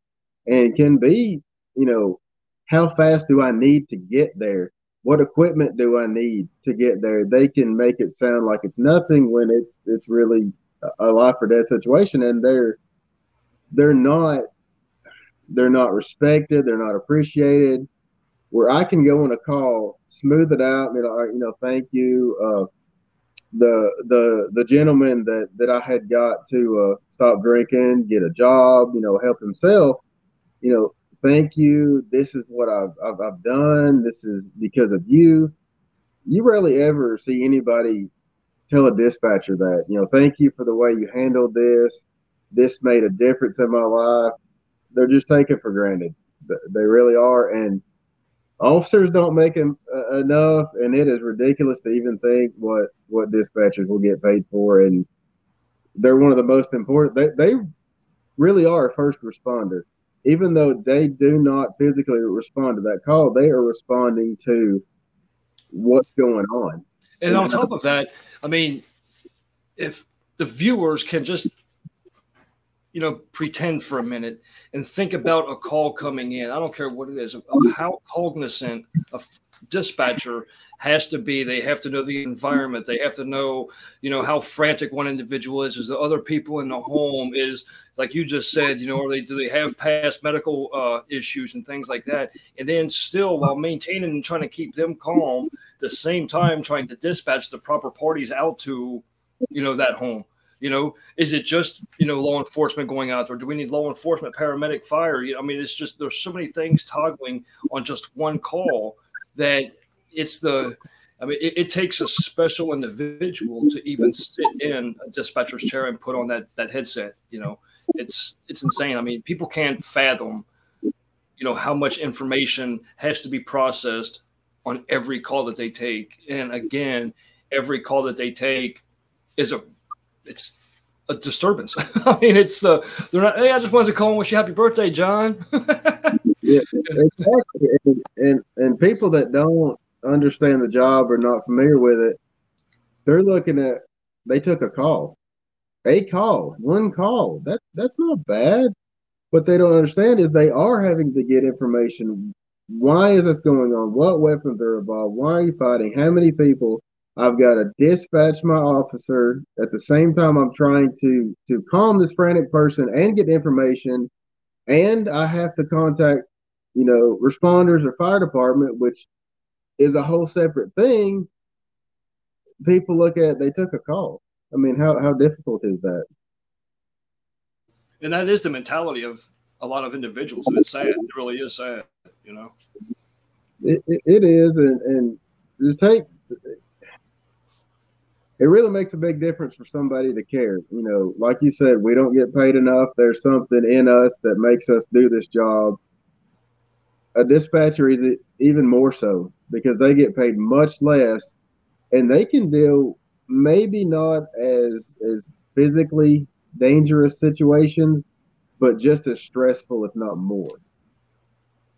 and can be, you know, how fast do I need to get there? What equipment do I need to get there? They can make it sound like it's nothing when it's it's really a life or death situation, and they're they're not they're not respected, they're not appreciated. Where I can go on a call, smooth it out, you know, you know, thank you. Uh, the the the gentleman that that I had got to uh, stop drinking, get a job, you know, help himself you know, thank you. This is what I've, I've, I've done. This is because of you. You rarely ever see anybody tell a dispatcher that, you know, thank you for the way you handled this. This made a difference in my life. They're just taken for granted. They really are. And officers don't make uh, enough. And it is ridiculous to even think what, what dispatchers will get paid for. And they're one of the most important. They, they really are a first responder even though they do not physically respond to that call, they are responding to what's going on. And on top of that, I mean, if the viewers can just you know, pretend for a minute and think about a call coming in. I don't care what it is, of, of how cognizant a dispatcher has to be. They have to know the environment. They have to know, you know, how frantic one individual is. Is the other people in the home is like you just said, you know, are they do they have past medical uh, issues and things like that? And then still, while maintaining and trying to keep them calm, the same time trying to dispatch the proper parties out to, you know, that home. You know, is it just you know law enforcement going out there? Do we need law enforcement, paramedic, fire? You know, I mean, it's just there's so many things toggling on just one call that it's the I mean, it, it, takes a special individual to even sit in a dispatcher's chair and put on that that headset. You know, it's it's insane. I mean, people can't fathom, you know, how much information has to be processed on every call that they take. And again, every call that they take is a it's a disturbance. I mean, it's the they're not. Hey, I just wanted to call and wish you happy birthday, Jon. yeah, exactly. And, and and people that don't understand the job or not familiar with it, they're looking at they took a call, a call, one call. That that's not bad. What they don't understand is they are having to get information. Why is this going on? What weapons are involved? Why are you fighting? How many people? I've got to dispatch my officer at the same time I'm trying to to calm this frantic person and get information, and I have to contact you know responders or fire department, which is a whole separate thing. People look at they took a call. I mean, how how difficult is that? And that is the mentality of a lot of individuals, and it's sad. It really is sad, you know. It, it, it is, and and just take. It really makes a big difference for somebody to care. You know, like you said, we don't get paid enough. There's something in us that makes us do this job. A dispatcher is even more so because they get paid much less and they can deal maybe not as as physically dangerous situations but just as stressful if not more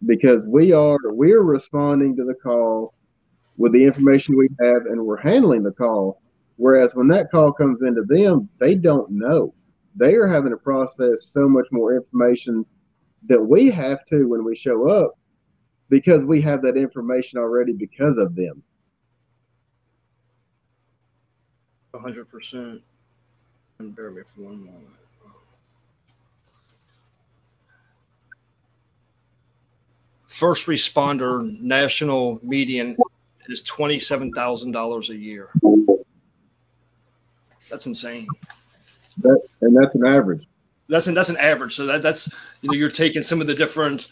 because we are we're responding to the call with the information we have and we're handling the call whereas when that call comes into them they don't know they are having to process so much more information that we have to when we show up because we have that information already because of them. 100%. And bear me for one moment. First responder national median is $27,000 a year. That's insane. That, and that's an average. That's an, that's an average. So that, that's, you know, you're taking some of the different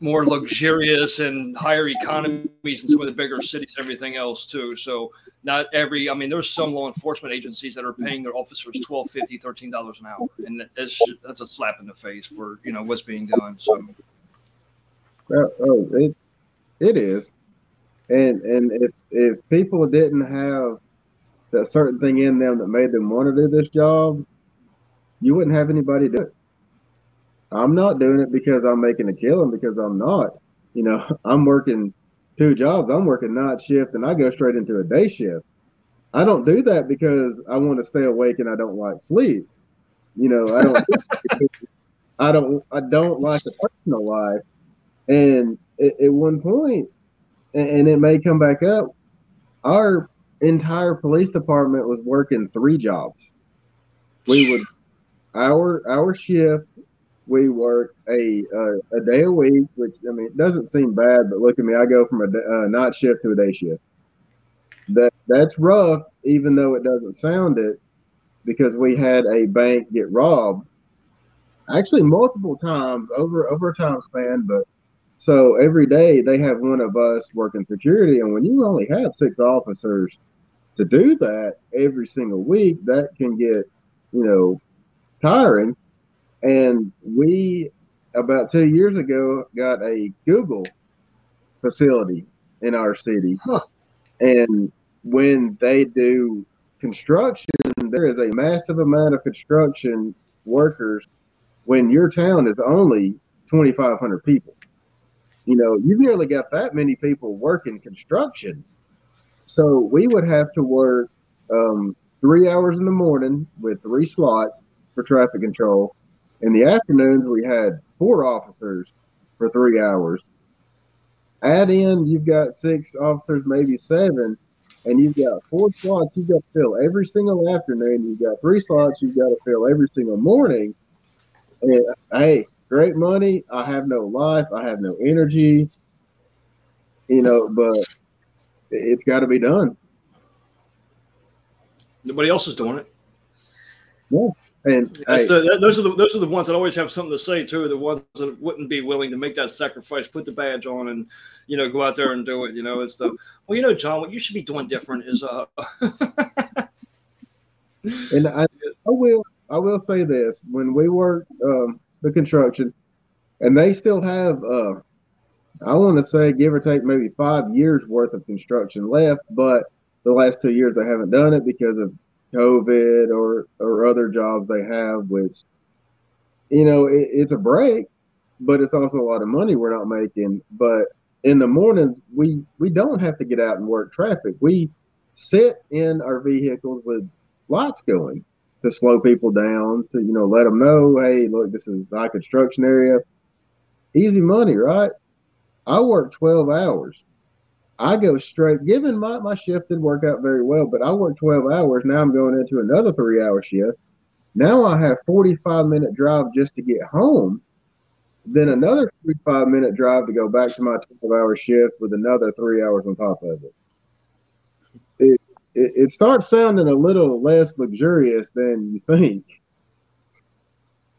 more luxurious and higher economies and some of the bigger cities everything else too. So not every, I mean, there's some law enforcement agencies that are paying their officers 12 50 $13 an hour. And that's, that's a slap in the face for, you know, what's being done. So. Well, oh, it, it is. And, and if, if people didn't have that certain thing in them that made them want to do this job, you wouldn't have anybody do it. I'm not doing it because I'm making a killing because I'm not. You know, I'm working two jobs. I'm working night shift and I go straight into a day shift. I don't do that because I want to stay awake and I don't like sleep. You know, I don't I don't I don't like a personal life. And at, one point, and it may come back up, our entire police department was working three jobs. We would our our shift we work a uh, a day a week, which I mean it doesn't seem bad, but look at me, I go from a uh, night shift to a day shift. That that's rough, even though it doesn't sound it, because we had a bank get robbed, actually multiple times over over a time span. But so every day they have one of us working security, and when you only have six officers to do that every single week, that can get you know tiring and we, about two years ago, got a Google facility in our city. Huh. And when they do construction, there is a massive amount of construction workers when your town is only 2,500 people. You know, you've nearly got that many people working construction. So we would have to work um, three hours in the morning with three slots for traffic control In the afternoons, we had four officers for three hours. Add in, you've got six officers, maybe seven, and you've got four slots you've got to fill every single afternoon. You've got three slots you've got to fill every single morning. And hey, great money. I have no life. I have no energy. You know, but it's got to be done. Nobody else is doing it. Yeah. And hey, the, those are the those are the ones that always have something to say too. The ones that wouldn't be willing to make that sacrifice, put the badge on, and you know go out there and do it. You know, it's the well, you know, Jon, what you should be doing different is uh. and I, I will I will say this: when we work um, the construction, and they still have uh, I want to say give or take maybe five years worth of construction left, but the last two years they haven't done it because of COVID or or other jobs they have, which you know it, it's a break, but it's also a lot of money we're not making. But in the mornings, we we don't have to get out and work traffic. We sit in our vehicles with lights going to slow people down, to you know let them know, hey, look, this is high construction area. Easy money, right? I work twelve hours I go straight, given my, my shift didn't work out very well, but I work 12 hours. Now I'm going into another three hour shift. Now I have 45 minute drive just to get home, then another 45 minute drive to go back to my 12 hour shift with another three hours on top of it. It, it, it starts sounding a little less luxurious than you think.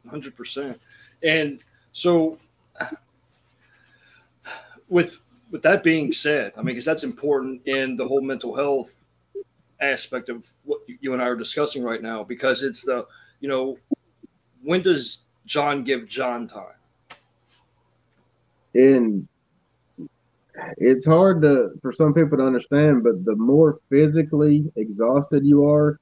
100%. And so with with that being said, I mean, because that's important in the whole mental health aspect of what you and I are discussing right now, because it's the, you know, when does Jon give Jon time? And it's hard to for some people to understand, but the more physically exhausted you are,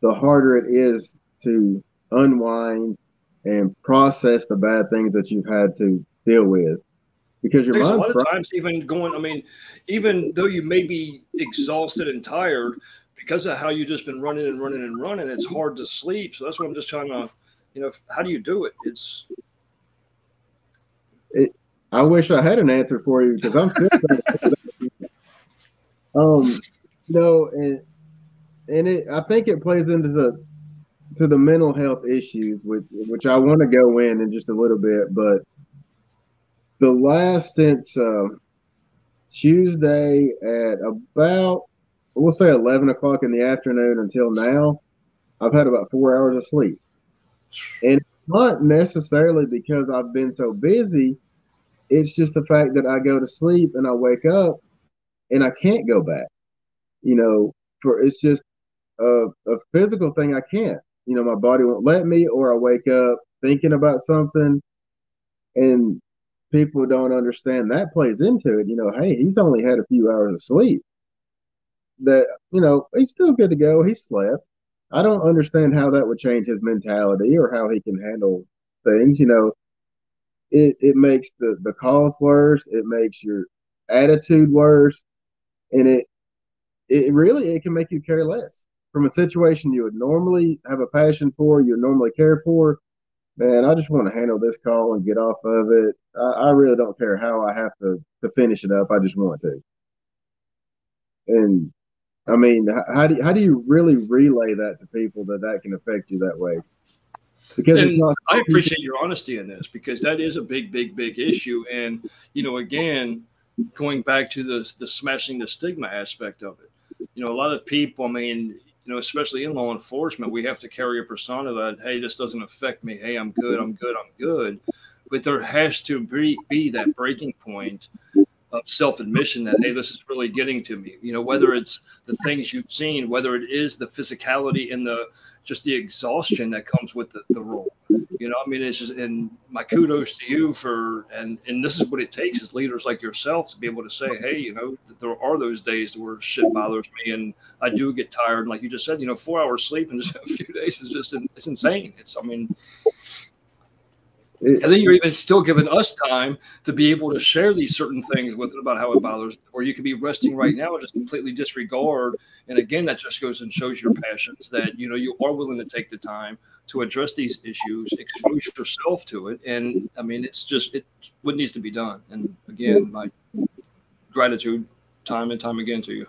the harder it is to unwind and process the bad things that you've had to deal with because your There's mind's a lot of times even going. I mean, even though you may be exhausted and tired because of how you just been running and running and running, it's hard to sleep. So that's what I'm just trying to, you know, how do you do it? It's. It, I wish I had an answer for you because I'm still. um, no, and and it I think it plays into the to the mental health issues, which which I want to go in in just a little bit, but the last since uh, Tuesday at about we'll say eleven o'clock in the afternoon until now, I've had about four hours of sleep, and not necessarily because I've been so busy. It's just the fact that I go to sleep and I wake up and I can't go back. You know, for it's just a, a physical thing. I can't. You know, my body won't let me, or I wake up thinking about something, and people don't understand that plays into it. You know, hey, he's only had a few hours of sleep. That you know, he's still good to go. He slept. I don't understand how that would change his mentality or how he can handle things. You know, it it makes the the cause worse. It makes your attitude worse, and it it really it can make you care less from a situation you would normally have a passion for, you normally care for man, I just want to handle this call and get off of it. I, I, really don't care how I have to to finish it up. I just want to. And I mean, how do you, how do you really relay that to people that that can affect you that way? Because not- I appreciate your honesty in this because that is a big, big, big issue. And you know, again, going back to the the smashing the stigma aspect of it. You know, a lot of people. I mean, know, especially in law enforcement, we have to carry a persona that, hey, this doesn't affect me. Hey, I'm good. I'm good. I'm good. But there has to be, be that breaking point of self admission that, hey, this is really getting to me. You know, whether it's the things you've seen, whether it is the physicality and the just the exhaustion that comes with the, the role. You know, I mean, it's just, and my kudos to you for, and and this is what it takes as leaders like yourself to be able to say, hey, you know, there are those days where shit bothers me, and I do get tired. And like you just said, you know, four hours sleep in just a few days is just, it's insane. It's, I mean, It, and then you're even still giving us time to be able to share these certain things with it about how it bothers, or you could be resting right now and just completely disregard. And again, that just goes and shows your passions that you know you are willing to take the time to address these issues, expose yourself to it, and I mean, it's just it what needs to be done. And again, my gratitude, time and time again, to you.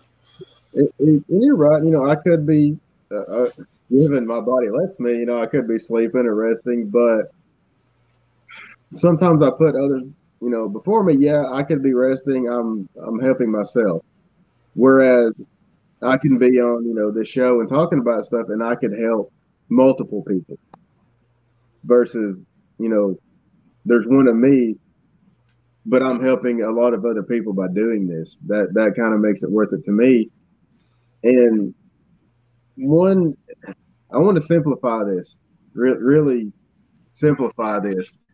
And you're right. You know, I could be uh, uh, given my body lets me. You know, I could be sleeping or resting, but sometimes I put others, you know, before me. Yeah, I could be resting. I'm I'm helping myself. Whereas I can be on, you know, this show and talking about stuff, and I could help multiple people. Versus, you know, there's one of me, but I'm helping a lot of other people by doing this. That that kind of makes it worth it to me. And one, I want to simplify this. Re- really simplify this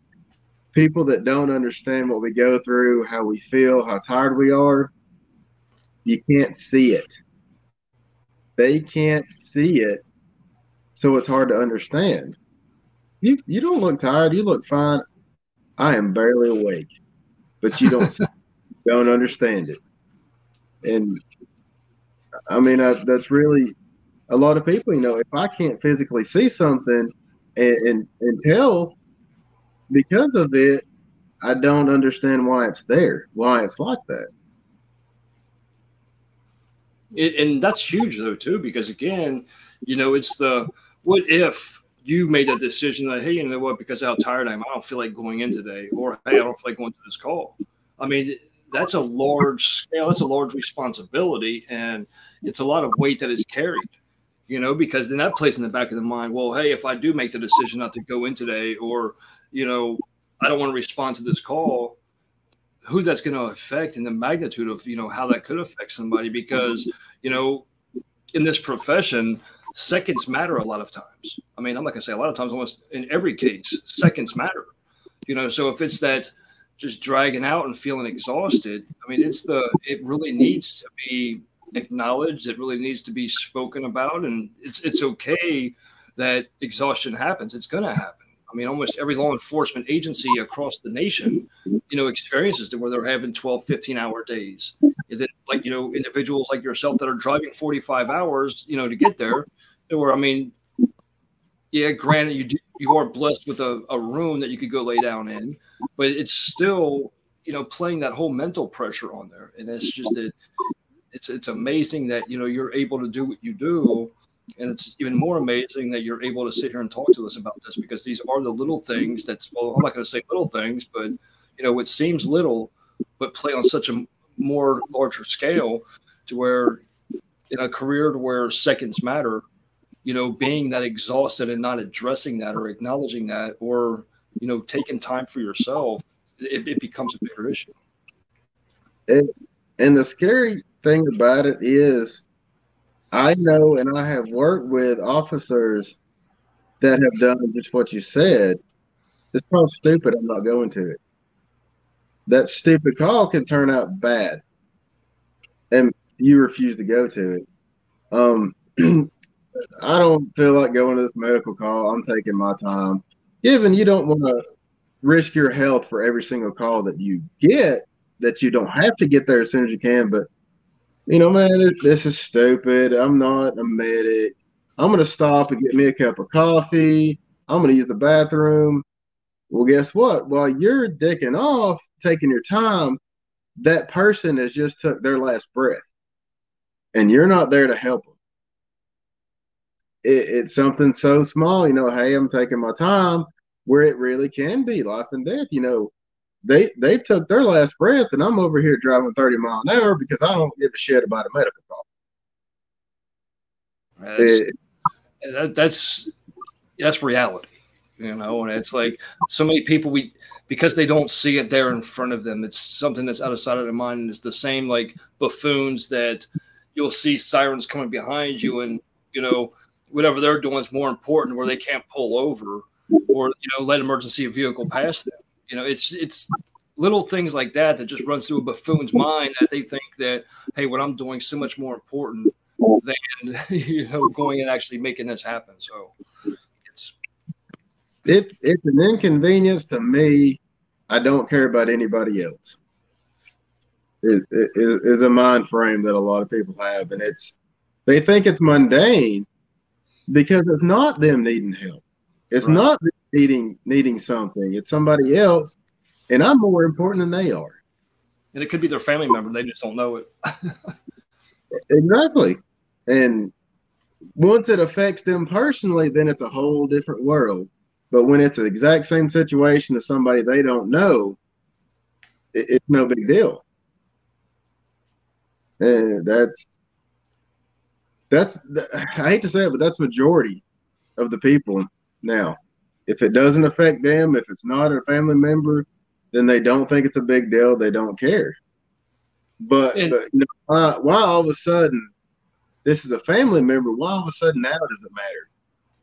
people that don't understand what we go through, how we feel, how tired we are, you can't see it. They can't see it, so it's hard to understand. You you don't look tired. You look fine. I am barely awake, but you don't don't understand it. And I mean, I, that's really a lot of people. You know, if I can't physically see something and, and, and tell because of it, I don't understand why it's there, why it's like that. It, and that's huge though too, because again, you know, it's the what if you made a decision that hey, you know what, because how tired I am, I don't feel like going in today, or hey, I don't feel like going to this call. I mean, that's a large scale, that's a large responsibility, and it's a lot of weight that is carried you know, because then that plays in the back of the mind, well, hey, if I do make the decision not to go in today, or you know, I don't want to respond to this call, who that's going to affect and the magnitude of, you know, how that could affect somebody because, you know, in this profession, seconds matter a lot of times. I mean, I'm not going to say a lot of times, almost in every case, seconds matter. You know, so if it's that just dragging out and feeling exhausted, I mean, it's the, it really needs to be acknowledged. It really needs to be spoken about. And it's, it's okay that exhaustion happens. It's going to happen. I mean, almost every law enforcement agency across the nation, you know, experiences where they're having 12, 15 hour days. That, like, you know, individuals like yourself that are driving 45 hours, you know, to get there. Or, I mean, yeah, granted, you do, you are blessed with a, a room that you could go lay down in, but it's still, you know, playing that whole mental pressure on there. And it's just that it's, it's amazing that, you know, you're able to do what you do and it's even more amazing that you're able to sit here and talk to us about this because these are the little things that's, well, I'm not going to say little things, but, you know, it seems little, but play on such a more larger scale to where in a career to where seconds matter, you know, being that exhausted and not addressing that or acknowledging that or, you know, taking time for yourself, it, it becomes a bigger issue. And, and the scary thing about it is I know and I have worked with officers that have done just what you said. It's called stupid. I'm not going to it. That stupid call can turn out bad, and you refuse to go to it. Um, I don't feel like going to this medical call. I'm taking my time. Given you don't want to risk your health for every single call that you get, that you don't have to get there as soon as you can, but you know, man, this is stupid. I'm not a medic. I'm to stop and get me a cup of coffee. I'm to use the bathroom. Well, guess what? While you're dicking off, taking your time, that person has just took their last breath, and you're not there to help them. It, it's something so small, you know. Hey, I'm taking my time, where it really can be life and death. You know, they they took their last breath, and I'm over here driving 30 mile an hour because I don't give a shit about a medical call. That's, it, that, that's that's reality, you know. And it's like so many people we because they don't see it there in front of them. It's something that's out of sight of their mind, and it's the same like buffoons that you'll see sirens coming behind you, and you know whatever they're doing is more important, where they can't pull over or you know let emergency vehicle pass them you know, it's it's little things like that that just runs through a buffoon's mind that they think that hey, what I'm doing is so much more important than you know going and actually making this happen. So it's it's it's an inconvenience to me. I don't care about anybody else. It, it, it is a mind frame that a lot of people have, and it's they think it's mundane because it's not them needing help. It's right. not needing needing something. It's somebody else, and I'm more important than they are. And it could be their family member; they just don't know it. exactly, and once it affects them personally, then it's a whole different world. But when it's the exact same situation to somebody they don't know, it, it's no big deal. And that's that's I hate to say it, but that's majority of the people now. If it doesn't affect them, if it's not a family member, then they don't think it's a big deal. They don't care. But, and, but you know, why, why all of a sudden this is a family member? Why all of a sudden now does it matter?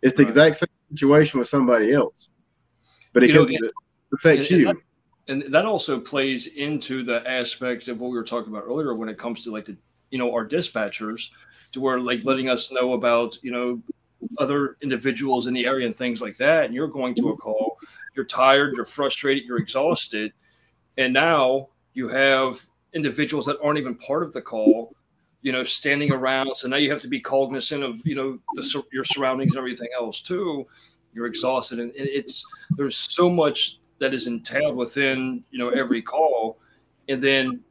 It's the right. exact same situation with somebody else, but it you can know, affect you. And that, and that also plays into the aspect of what we were talking about earlier when it comes to like the you know our dispatchers to where like letting us know about you know other individuals in the area and things like that and you're going to a mm-hmm. call you're tired you're frustrated you're exhausted and now you have individuals that aren't even part of the call you know standing around. So now you have to be cognizant of you know the, your surroundings and everything else too. You're exhausted and it's there's so much that is entailed within you know every call. And then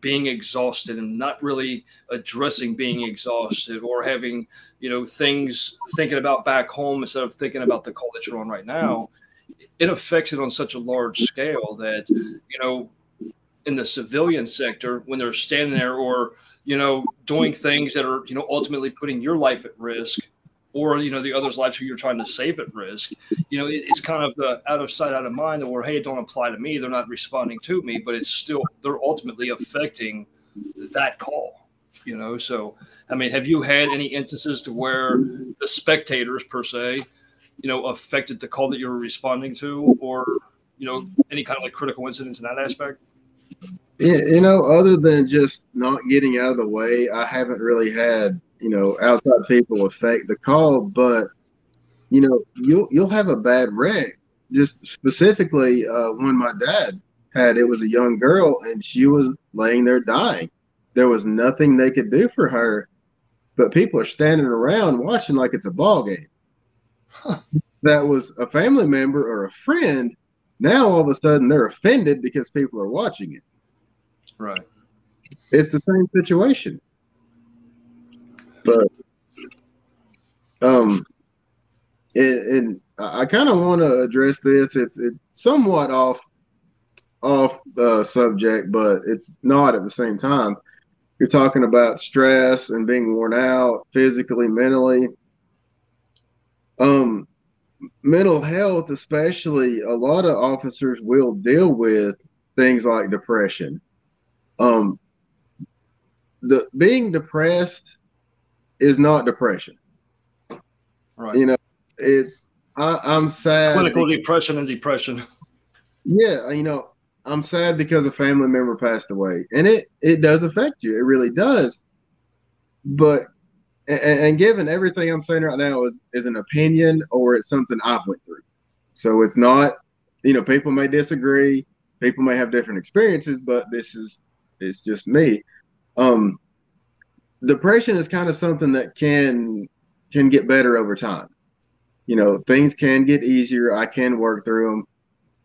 being exhausted and not really addressing being exhausted or having you know things thinking about back home instead of thinking about the call that you're on right now it affects it on such a large scale that you know in the civilian sector when they're standing there or you know doing things that are you know ultimately putting your life at risk or you know the other's lives who you're trying to save at risk you know it, it's kind of the out of sight out of mind where hey it don't apply to me they're not responding to me but it's still they're ultimately affecting that call you know? So i mean have you had any instances to where the spectators per se you know affected the call that you were responding to or you know any kind of like critical incidents in that aspect? Yeah, you know other than just not getting out of the way i haven't really had you know, outside people affect the call, but you know, you'll you'll have a bad wreck. Just specifically, uh, when my dad had it was a young girl and she was laying there dying. There was nothing they could do for her, but people are standing around watching like it's a ball game. Huh. That was a family member or a friend. Now all of a sudden they're offended because people are watching it. Right. It's the same situation. But um, and, I kind of want to address this. It's it's somewhat off off the subject, but it's not at the same time. You're talking about stress and being worn out physically, mentally. Um, mental health, especially, a lot of officers will deal with things like depression. Um, the being depressed is not depression. Right. You know, it's I, am sad. Clinical because, depression and depression. Yeah, you know, I'm sad because a family member passed away, and it it does affect you. It really does. But and, and given everything I'm saying right now is is an opinion or it's something I've went through, so it's not. You know, people may disagree. People may have different experiences, but this is it's just me. Um, depression is kind of something that can can get better over time. You know, things can get easier. I can work through them.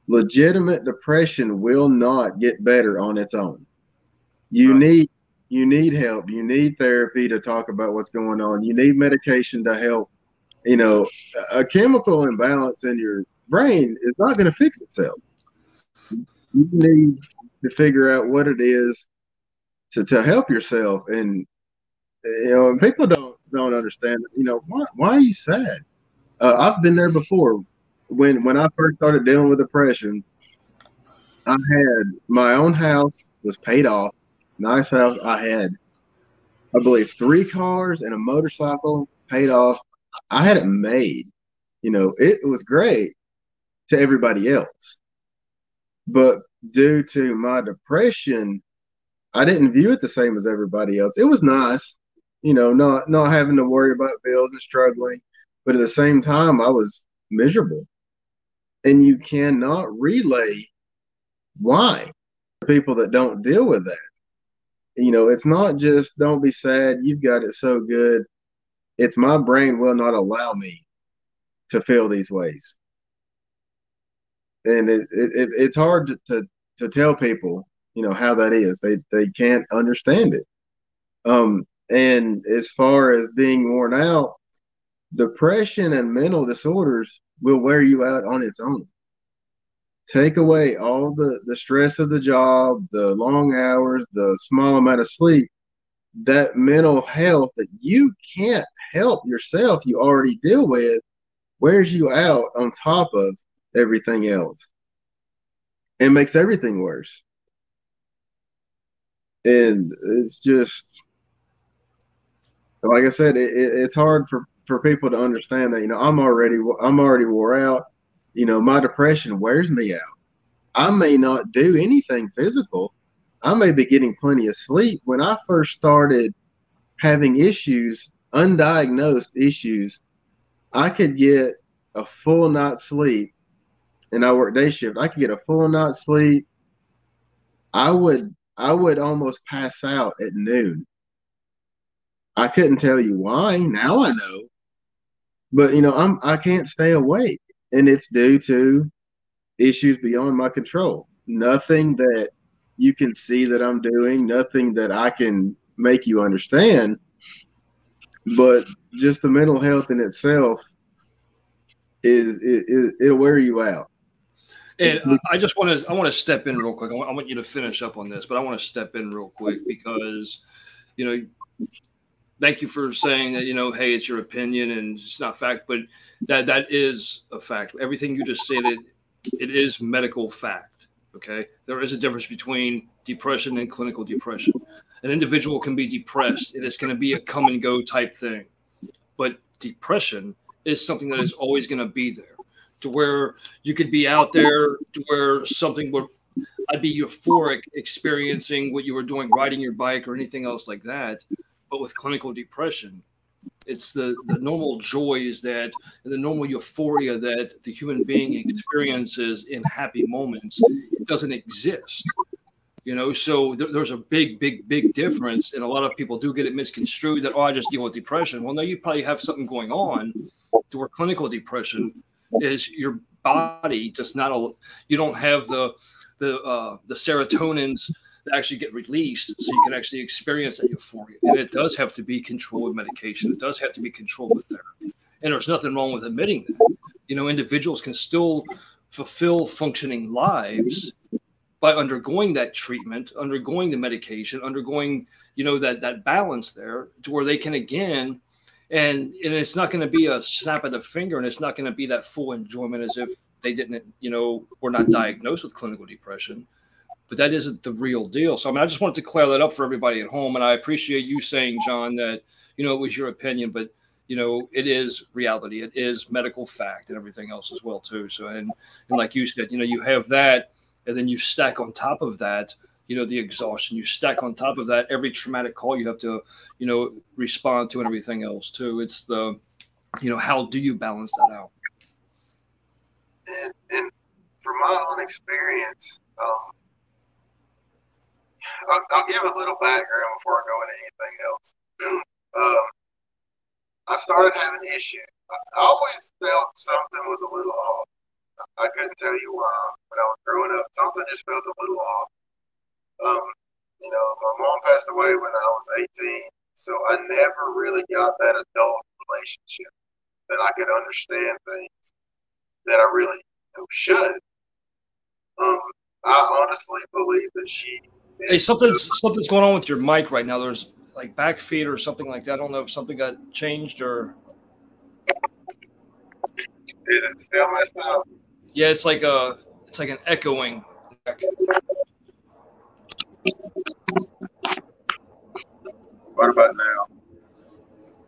Legitimate depression will not get better on its own. You right. need you need help. You need therapy to talk about what's going on. You need medication to help. You know, a chemical imbalance in your brain is not going to fix itself. You need to figure out what it is to, to help yourself. And you know, people don't don't understand. You know, why why are you sad? Uh, I've been there before. When when I first started dealing with depression, I had my own house was paid off, nice house. I had, I believe, three cars and a motorcycle paid off. I had it made. You know, it, it was great to everybody else, but due to my depression, I didn't view it the same as everybody else. It was nice you know, not not having to worry about bills and struggling. But at the same time, I was miserable. and you cannot relay why people that don't deal with that. You know, it's not just don't be sad, you've got it so good. It's my brain will not allow me to feel these ways. And it, it, it's hard to, to, to tell people, you know, how that is. They they can't understand it. Um, and as far as being worn out, depression and mental disorders will wear you out on its own. Take away all the, the stress of the job, the long hours, the small amount of sleep, that mental health that you can't help yourself, you already deal with, wears you out on top of everything else. It makes everything worse. And it's just, like I said, it, it, it's hard for for people to understand that you know I'm already I'm already wore out. You know, my depression wears me out. I may not do anything physical. I may be getting plenty of sleep. When I first started having issues, undiagnosed issues, I could get a full night's sleep and I work day shift. I could get a full night's sleep. I would I would almost pass out at noon. I couldn't tell you why. Now I know but you know i'm i can't stay awake and it's due to issues beyond my control nothing that you can see that i'm doing nothing that i can make you understand but just the mental health in itself is it, it, will wear you out and I just want to I want to step in real quick. I want, I want you to finish up on this, but I want to step in real quick because you know thank you for saying that you know hey it's your opinion and it's not fact but that that is a fact. Everything you just stated it is medical fact okay? There is a difference between depression and clinical depression. An individual can be depressed. It is going to be a come and go type thing. But depression is something that is always going to be there. To where you could be out there to where something would I'd be euphoric experiencing what you were doing, riding your bike or anything else like that but with clinical depression it's the the normal joys that the normal euphoria that the human being experiences in happy moments it doesn't exist you know? So th- there's a big big big difference and a lot of people do get it misconstrued that oh i just deal with depression. Well no you probably have something going on to where clinical depression is your body does not a, you don't have the the uh, the serotonins actually get released so you can actually experience that euphoria. And it does have to be controlled with medication. It does have to be controlled with therapy. And there's nothing wrong with admitting that. You know, individuals can still fulfill functioning lives by undergoing that treatment, undergoing the medication, undergoing, you know, that that balance there to where they can again and and it's not going to be a snap of the finger and it's not going to be that full enjoyment as if they didn't, you know, were not diagnosed with clinical depression but that isn't the real deal. So I mean, I just wanted to clear that up for everybody at home, and I appreciate you saying, Jon, that you know it was your opinion, but you know it is reality. It is medical fact and everything else as well too. So and and like you said, you know, you have that, and then you stack on top of that. You know the exhaustion. You stack on top of that every traumatic call you have to, you know, respond to and everything else too. It's the, you know, how do you balance that out? And, and from my own experience, um, I'll, I'll, give a little background before I go into anything else. um, I started having issues. I always felt something was a little off. I couldn't tell you why. When I was growing up, something just felt a little off. Um, you know, my mom passed away when I was 18, so I never really got that adult relationship that I could understand things that I really you know, should. Um, I honestly believe that she Hey, something's something's going on with your mic right now. There's like back feed or something like that. I don't know if something got changed or. Is it still messed up? Yeah, it's like a it's like an echoing. What about now?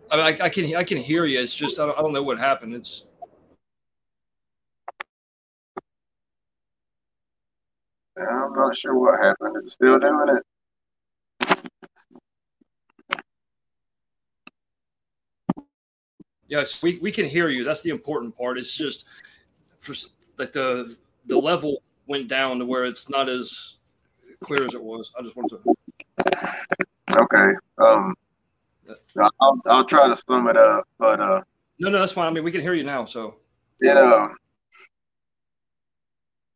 I mean, I, I, can I can hear you. It's just I don't, I don't know what happened. It's I'm not sure what happened. Is it still doing it? Yes, we, we can hear you. That's the important part. It's just for like the the level went down to where it's not as clear as it was. I just wanted to. Okay. Um, I'll, I'll try to sum it up, but uh. No, no, that's fine. I mean, we can hear you now, so. You know,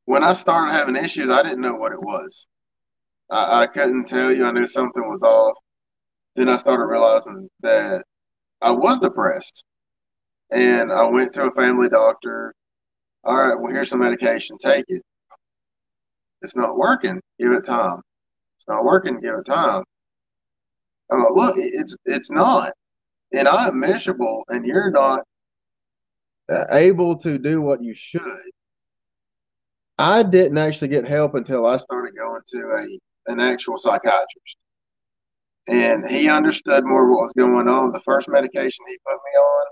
when I started having issues, I didn't know what it was. I, I couldn't tell you. I knew something was off. Then I started realizing that I was depressed, and I went to a family doctor. All right, well, here's some medication. Take it. It's not working. Give it time. It's not working. Give it time. I'm like, look, it's it's not, and I'm miserable, and you're not able to do what you should. I didn't actually get help until I started going to a an actual psychiatrist, and he understood more what was going on. The first medication he put me on,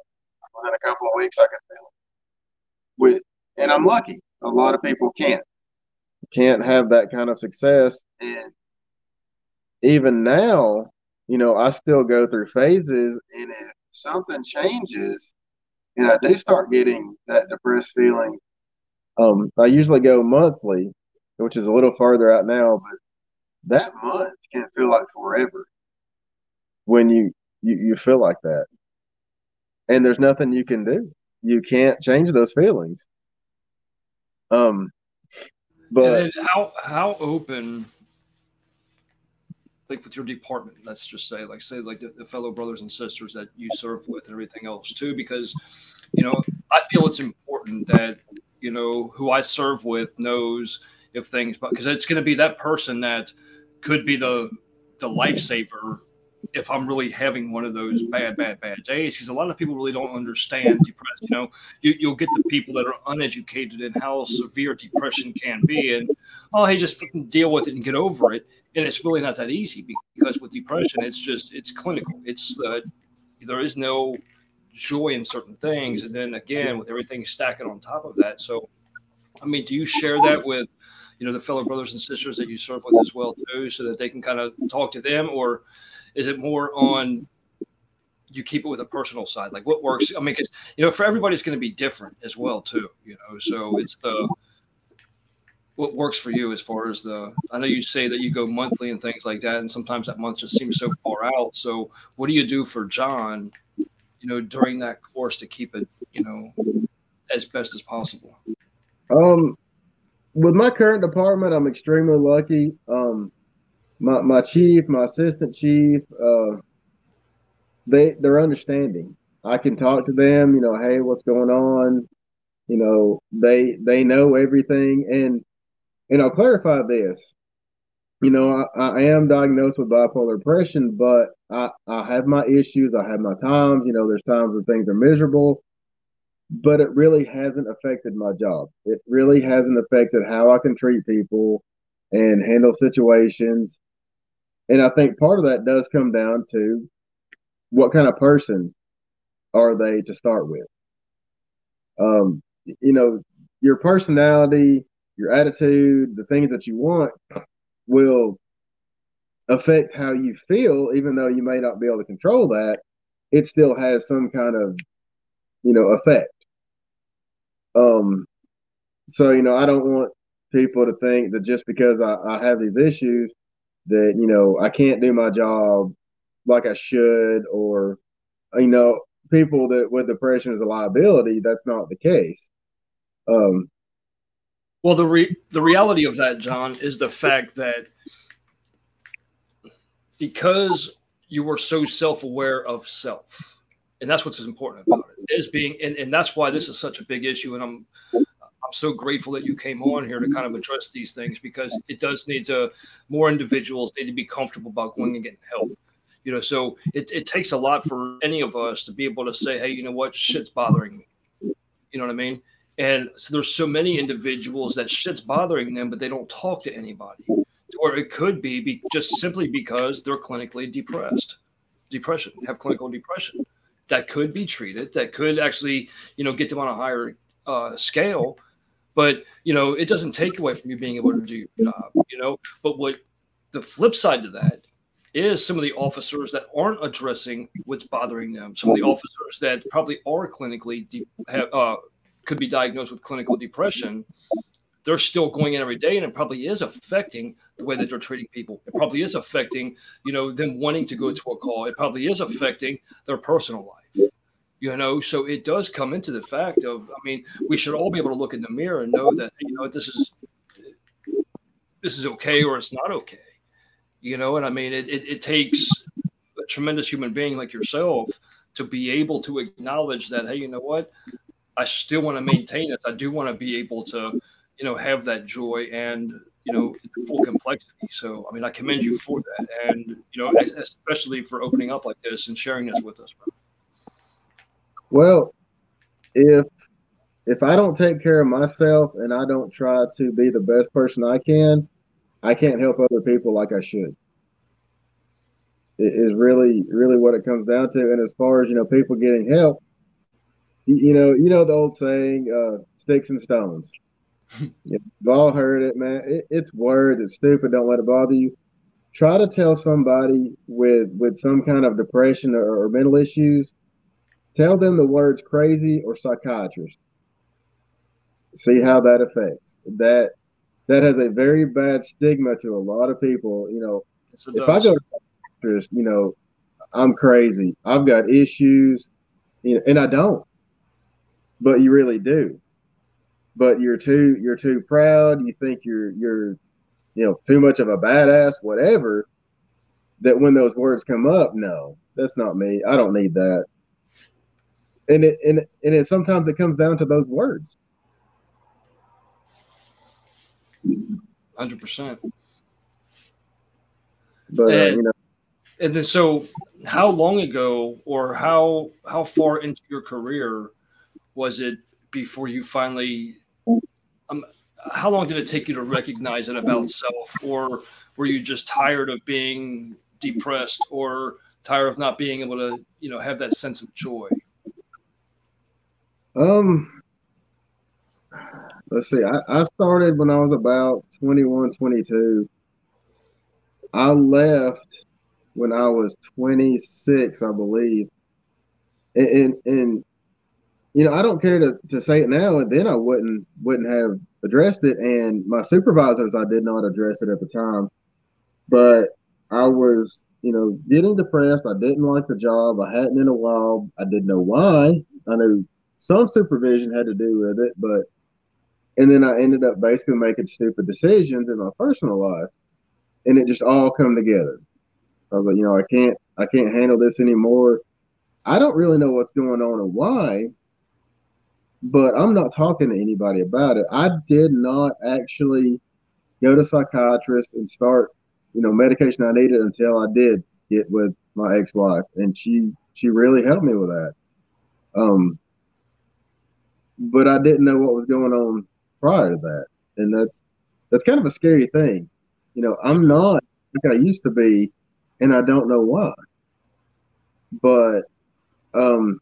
within a couple of weeks, I could feel it. With and I'm lucky. A lot of people can't can't have that kind of success, and even now, you know, I still go through phases, and if something changes, and I do start getting that depressed feeling, um, I usually go monthly, which is a little farther out now, but that month can feel like forever when you you, you feel like that, and there's nothing you can do. You can't change those feelings. Um, but how how open like with your department, let's just say, like say like the, the, fellow brothers and sisters that you serve with and everything else too, because you know, I feel it's important that, you know, who I serve with knows if things because it's gonna be that person that could be the the lifesaver if I'm really having one of those bad, bad, bad days, because a lot of people really don't understand depression. You know, you, will get the people that are uneducated in how severe depression can be, and oh, hey, just deal with it and get over it. And it's really not that easy because with depression, it's just it's clinical. It's uh, there is no joy in certain things, and then again with everything stacking on top of that. So, I mean, do you share that with? You know the fellow brothers and sisters that you serve with as well too, so that they can kind of talk to them, or is it more on you keep it with a personal side? Like what works? I mean, because you know, for everybody's going to be different as well too. You know, so it's the what works for you as far as the. I know you say that you go monthly and things like that, and sometimes that month just seems so far out. So what do you do for Jon? You know, during that course to keep it, you know, as best as possible. Um, with my current department, I'm extremely lucky. Um, my my chief, my assistant chief, uh, they they're understanding. I can talk to them. You know, hey, what's going on? You know, they they know everything, and and I'll clarify this. You know, I, I am diagnosed with bipolar depression, but I, I have my issues. I have my times. You know, there's times when things are miserable, but it really hasn't affected my job. It really hasn't affected how I can treat people and handle situations. And I think part of that does come down to what kind of person are they to start with. Um, you know, your personality, your attitude, the things that you want will affect how you feel, even though you may not be able to control that, it still has some kind of, you know, effect. Um, so, you know, I don't want people to think that just because I, I have these issues that you know I can't do my job like I should, or you know, people that with depression is a liability. That's not the case. Um, well, the re- the reality of that, Jon, is the fact that because you were so self aware of self, and that's what's important about it is being, and, and that's why this is such a big issue. And I'm I'm so grateful that you came on here to kind of address these things because it does need to more individuals need to be comfortable about going and getting help. You know, so it, it takes a lot for any of us to be able to say, hey, you know what, shit's bothering me. You know what I mean? And so there's so many individuals that shit's bothering them, but they don't talk to anybody. Or it could be, be just simply because they're clinically depressed, depression, have clinical depression. That could be treated. That could actually, you know, get them on a higher uh, scale but you know, it doesn't take away from you being able to do your job. You know, but what the flip side to that is some of the officers that aren't addressing what's bothering them. Some of the officers that probably are clinically de- have, uh, could be diagnosed with clinical depression, they're still going in every day and it probably is affecting the way that they're treating people. It probably is affecting you know them wanting to go to a call. It probably is affecting their personal life you know? So it does come into the fact of i mean we should all be able to look in the mirror and know that you know this is this is okay or it's not okay you know? And i mean it, it, it takes a tremendous human being like yourself to be able to acknowledge that hey you know what i still want to maintain this. I do want to be able to you know have that joy and you know full complexity. So i mean i commend you for that. And you know especially for opening up like this and sharing this with us well if if i don't take care of myself and i don't try to be the best person i can i can't help other people like i should. It is really really what it comes down to. And as far as you know people getting help you, know you know the old saying uh, sticks and stones You've all heard it, man. It, it's words. It's stupid. Don't let it bother you. Try to tell somebody with with some kind of depression or, or mental issues. Tell them the words crazy or psychiatrist. See how that affects. That that has a very bad stigma to a lot of people. You know, yes, if does. I go to psychiatrist, you know, I'm crazy. I've got issues, you know, and I don't. But you really do but you're too you're too proud. You think you're you're you know too much of a badass, whatever. That when those words come up, no, that's not me. I don't need that. And it and and it sometimes it comes down to those words. Hundred percent. But and, uh, you know, and then so how long ago or how how far into your career was it before you finally um, how long did it take you to recognize it about self? Or were you just tired of being depressed or tired of not being able to you know have that sense of joy? Um let's see. I, I started when i was about 21 22 i left when i was 26 i believe. And, and, and you know, I don't care to, to say it now, and then I wouldn't wouldn't have addressed it. And my supervisors, I did not address it at the time, but I was, you know, getting depressed. I didn't like the job. I hadn't in a while. I didn't know why. I knew some supervision had to do with it, but and then I ended up basically making stupid decisions in my personal life, and it just all come together. I was like, you know, I can't, I can't handle this anymore. I don't really know what's going on and why, but I'm not talking to anybody about it. I did not actually go to psychiatrist and start, you know, medication I needed until I did get with my ex-wife, and she she really helped me with that. Um, but I didn't know what was going on prior to that, and that's that's kind of a scary thing. You know, I'm not like I used to be, and I don't know why. But um,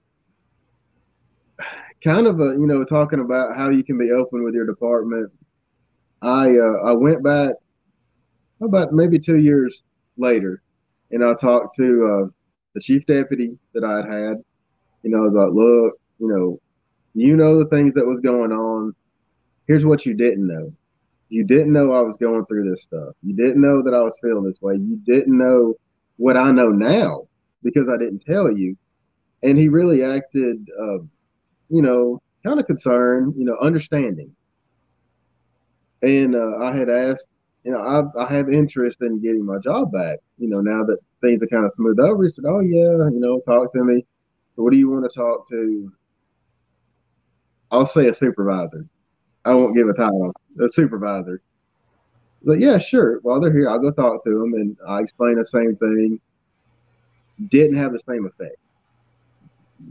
kind of a you know talking about how you can be open with your department. I uh, I went back about maybe two years later, and I talked to uh, the chief deputy that I had had. You know, I was like, look, you know, you know the things that was going on. Here's what you didn't know. You didn't know I was going through this stuff. You didn't know that I was feeling this way. You didn't know what I know now because I didn't tell you. And he really acted uh, you know, kind of concerned, you know, understanding. And uh, I had asked, you know, I, I have interest in getting my job back. You know, now that things are kind of smoothed over, he said, "Oh yeah, you know, talk to me. What do you want to talk to?" I'll say a supervisor. I won't give a title. A supervisor. But yeah, sure. While they're here, I'll go talk to them, and I explain the same thing. Didn't have the same effect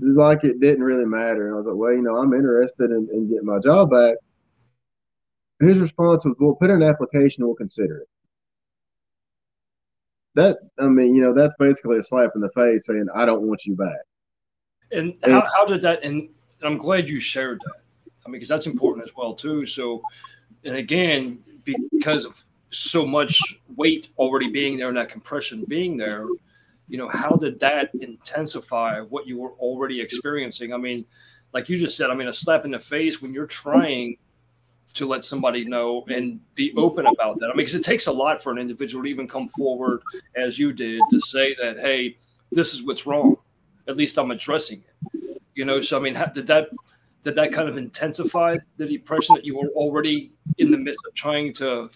like it didn't really matter. And I was like, well, you know, I'm interested in, in getting my job back. His response was, "We'll put in an application and we'll consider it." That I mean, you know, that's basically a slap in the face saying, "I don't want you back." And, and how, how did that? And I'm glad you shared that. I mean, because that's important as well too. So, and again, because of so much weight already being there and that compression being there, you know how did that intensify what you were already experiencing i mean like you just said, I mean, a slap in the face when you're trying to let somebody know and be open about that. I mean, because it takes a lot for an individual to even come forward as you did to say that, hey, this is what's wrong. At least I'm addressing it. You know, so I mean, did that did that kind of intensify the depression that you were already in the midst of trying to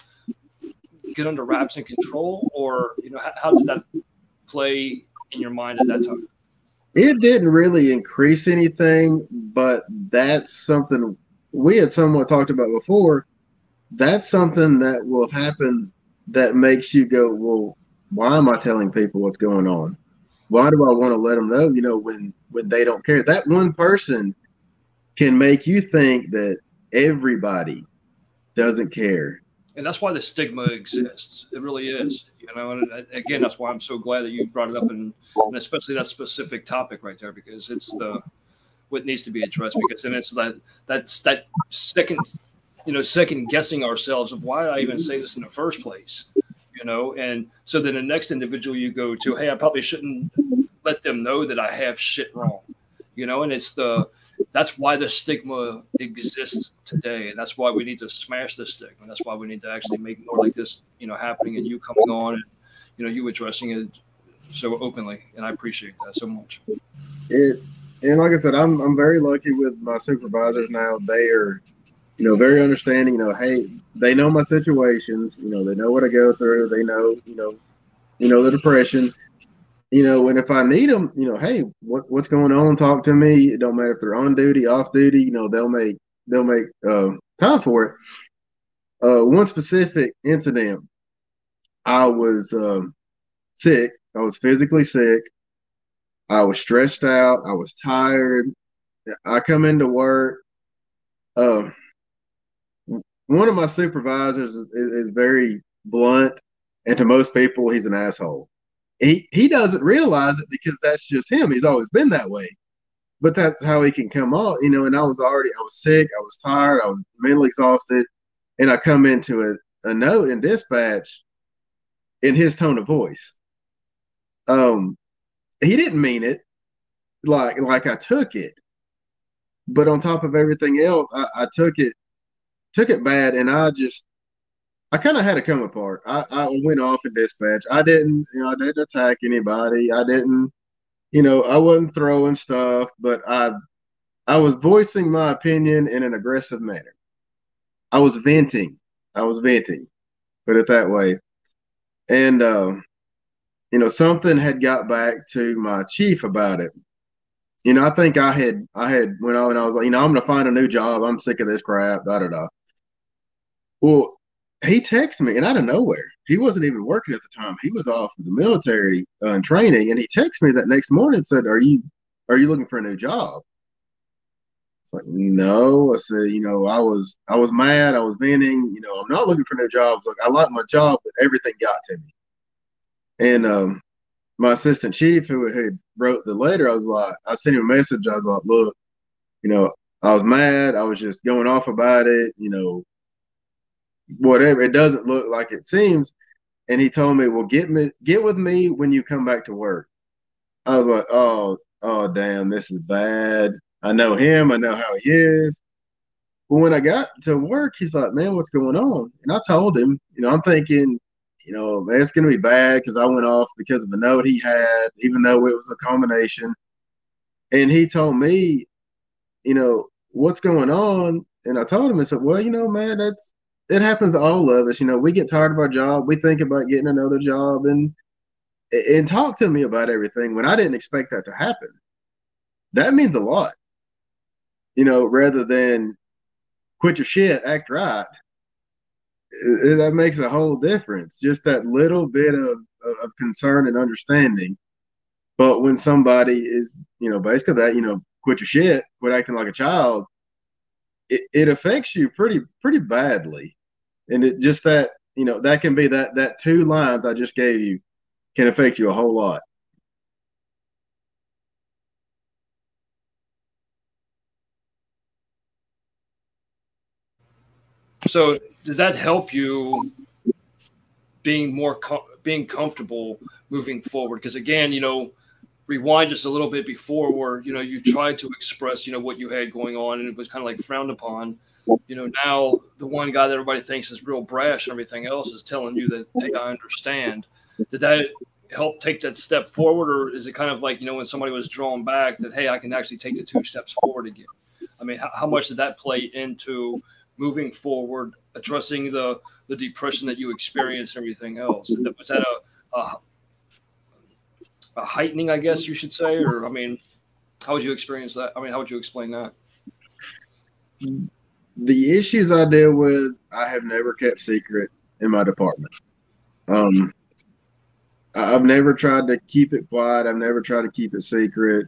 get under wraps and control, or you know, how, how did that play in your mind at that time? It didn't really increase anything, but that's something we had somewhat talked about before. That's something that will happen that makes you go, well, why am I telling people what's going on? Why do I want to let them know? You know, when when they don't care, that one person can make you think that everybody doesn't care. And that's why the stigma exists. It really is. You know, and again, that's why I'm so glad that you brought it up, and, and especially that specific topic right there, because it's the what needs to be addressed. Because then it's that that's that second, you know, second guessing ourselves of why I even say this in the first place. You know, and so then the next individual you go to, hey, I probably shouldn't let them know that I have shit wrong. You know, and it's the that's why the stigma exists today, and that's why we need to smash the stigma. That's why we need to actually make more like this, you know, happening, and you coming on, and you know, you addressing it so openly, and I appreciate that so much. It and like I said, I'm I'm very lucky with my supervisors now. They are, you know, very understanding. You know, hey, they know my situations. You know, they know what I go through. They know, you know, you know the depression you know, and if I need them, you know, hey, what, what's going on? Talk to me. It don't matter if they're on duty, off duty. You know, they'll make they'll make uh, time for it. Uh, one specific incident, I was um, sick. I was physically sick. I was stressed out. I was tired. I come into work. Uh, one of my supervisors is, is very blunt, and to most people, he's an asshole he he doesn't realize it because that's just him. He's always been that way. But that's how he can come off, you know. And I was already, I was sick, I was tired, I was mentally exhausted, and I come into a, a note in dispatch in his tone of voice. Um, he didn't mean it like like I took it, but on top of everything else, I, I took it took it bad, and I just I kind of had to come apart. I, I went off in dispatch. I didn't, you know, I didn't attack anybody. I didn't, you know, I wasn't throwing stuff, but I, I was voicing my opinion in an aggressive manner. I was venting. I was venting, put it that way. And, uh, you know, something had got back to my chief about it. You know, I think I had, I had went on and I was like, you know, I'm going to find a new job. I'm sick of this crap. Da da da. Well, he texted me and out of nowhere. He wasn't even working at the time. He was off the military uh, training, and he texted me that next morning and said, "Are you are you looking for a new job?" It's like, no. I said, you know, I was I was mad. I was venting. You know, I'm not looking for new jobs. Like, I like my job, but everything got to me. And um, my assistant chief, who had wrote the letter, I was like, I sent him a message. I was like, look, you know, I was mad. I was just going off about it. You know, whatever. It doesn't look like it seems. And he told me, "Well, get me, get with me when you come back to work." I was like, "Oh, oh, damn, this is bad." I know him. I know how he is. But when I got to work, he's like, "Man, what's going on?" And I told him, you know, I'm thinking, you know, man, it's gonna be bad because I went off because of a note he had, even though it was a combination. And he told me, you know, what's going on? And I told him, I said, well, you know, man, that's it happens to all of us. You know, we get tired of our job. We think about getting another job and and talk to me about everything when I didn't expect that to happen. That means a lot. You know, rather than quit your shit, act right. That makes a whole difference. Just that little bit of, of concern and understanding. But when somebody is, you know, basically that, you know, quit your shit, quit acting like a child, it, it affects you pretty pretty badly and it just that you know that can be that that two lines I just gave you can affect you a whole lot. So did that help you being more com- being comfortable moving forward? Because again, you know, rewind just a little bit before where you know you tried to express you know what you had going on and it was kind of like frowned upon you know now the one guy that everybody thinks is real brash and everything else is telling you that hey i understand did that help take that step forward or is it kind of like you know when somebody was drawn back that hey i can actually take the two steps forward again i mean how, how much did that play into moving forward addressing the the depression that you experienced and everything else was that a, a a heightening, I guess you should say, or I mean, how would you experience that? I mean, how would you explain that? The issues I deal with, I have never kept secret in my department. Um, I've never tried to keep it quiet. I've never tried to keep it secret.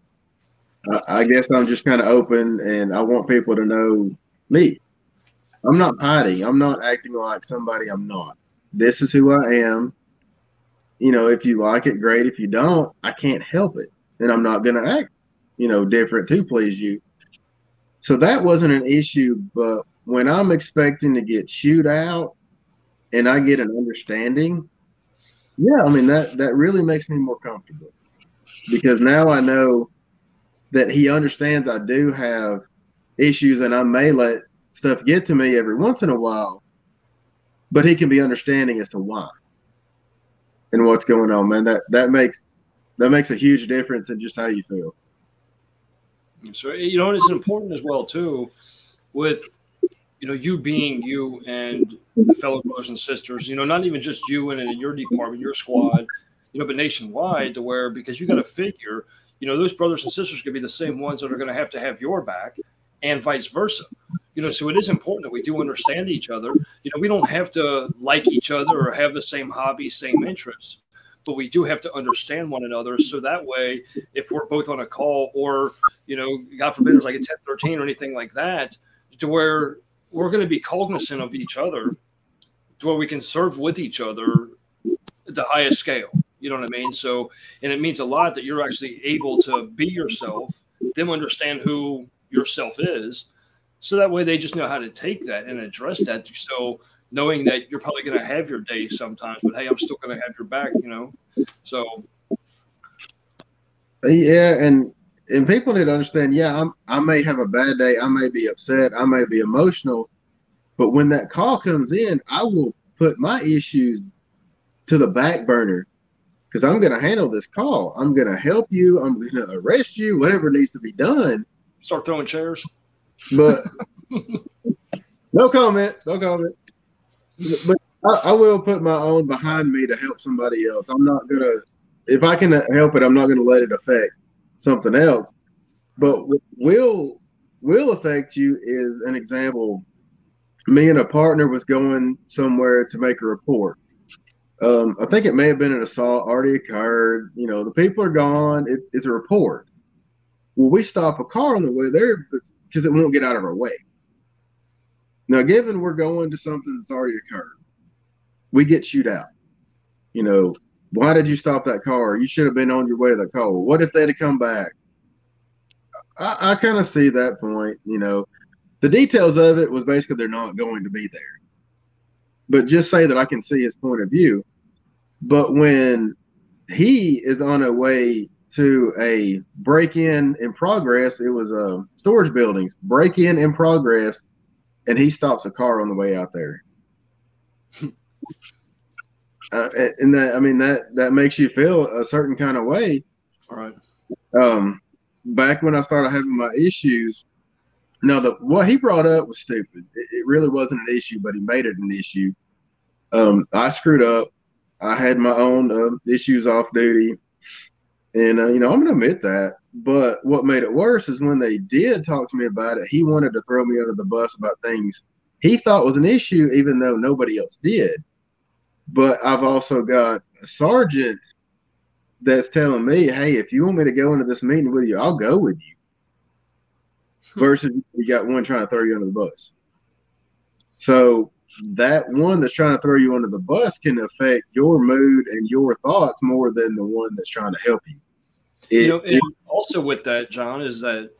I guess I'm just kind of open, and I want people to know me. I'm not hiding. I'm not acting like somebody I'm not. This is who I am you know, if you like it, great. If you don't, I can't help it. And I'm not going to act, you know, different to please you. So that wasn't an issue. But when I'm expecting to get chewed out and I get an understanding, yeah, I mean, that, that really makes me more comfortable because now I know that he understands I do have issues and I may let stuff get to me every once in a while, but he can be understanding as to why and what's going on, man. That that makes that makes a huge difference in just how you feel. So you know, it's important as well too, with you know you being you and the fellow brothers and sisters. You know, not even just you and in your department, your squad, you know, but nationwide to where because you got to figure, you know, those brothers and sisters could be the same ones that are going to have to have your back, and vice versa. You know, so it is important that we do understand each other. You know, we don't have to like each other or have the same hobbies, same interests, but we do have to understand one another. So that way, if we're both on a call or, you know, God forbid it's like a 1013 or anything like that, to where we're going to be cognizant of each other, to where we can serve with each other at the highest scale. You know what I mean? So, and it means a lot that you're actually able to be yourself, them understand who yourself is, so that way they just know how to take that and address that. So knowing that you're probably going to have your day sometimes, but hey, I'm still going to have your back, you know. So yeah, and and people need to understand. Yeah, I'm, I may have a bad day. I may be upset. I may be emotional, but when that call comes in, I will put my issues to the back burner because I'm going to handle this call. I'm going to help you. I'm going to arrest you. Whatever needs to be done. Start throwing chairs. But no comment. No comment. But I, I, will put my own behind me to help somebody else. I'm not gonna. If I can help it, I'm not gonna let it affect something else. But will will affect you is an example. Me and a partner was going somewhere to make a report. Um, I think it may have been an assault already occurred. You know, the people are gone. It, it's a report. Well, we stop a car on the way there because it won't get out of our way. Now, given we're going to something that's already occurred, we get shoot out. You know, why did you stop that car? You should have been on your way to the car. What if they'd have come back? I, I kind of see that point. You know, the details of it was basically they're not going to be there. But just say that I can see his point of view. But when he is on a way to a break in in progress. It was a uh, storage buildings break in in progress, and he stops a car on the way out there. uh, and that I mean that that makes you feel a certain kind of way. All right. Um, back when I started having my issues, now the what he brought up was stupid. It, it really wasn't an issue, but he made it an issue. Um, I screwed up. I had my own uh, issues off duty. And uh, you know, I'm gonna admit that. But what made it worse is when they did talk to me about it, he wanted to throw me under the bus about things he thought was an issue, even though nobody else did. But I've also got a sergeant that's telling me, "Hey, if you want me to go into this meeting with you, I'll go with you." Hmm. Versus you got one trying to throw you under the bus. So that one that's trying to throw you under the bus can affect your mood and your thoughts more than the one that's trying to help you. It, you know, and also with that, Jon, is that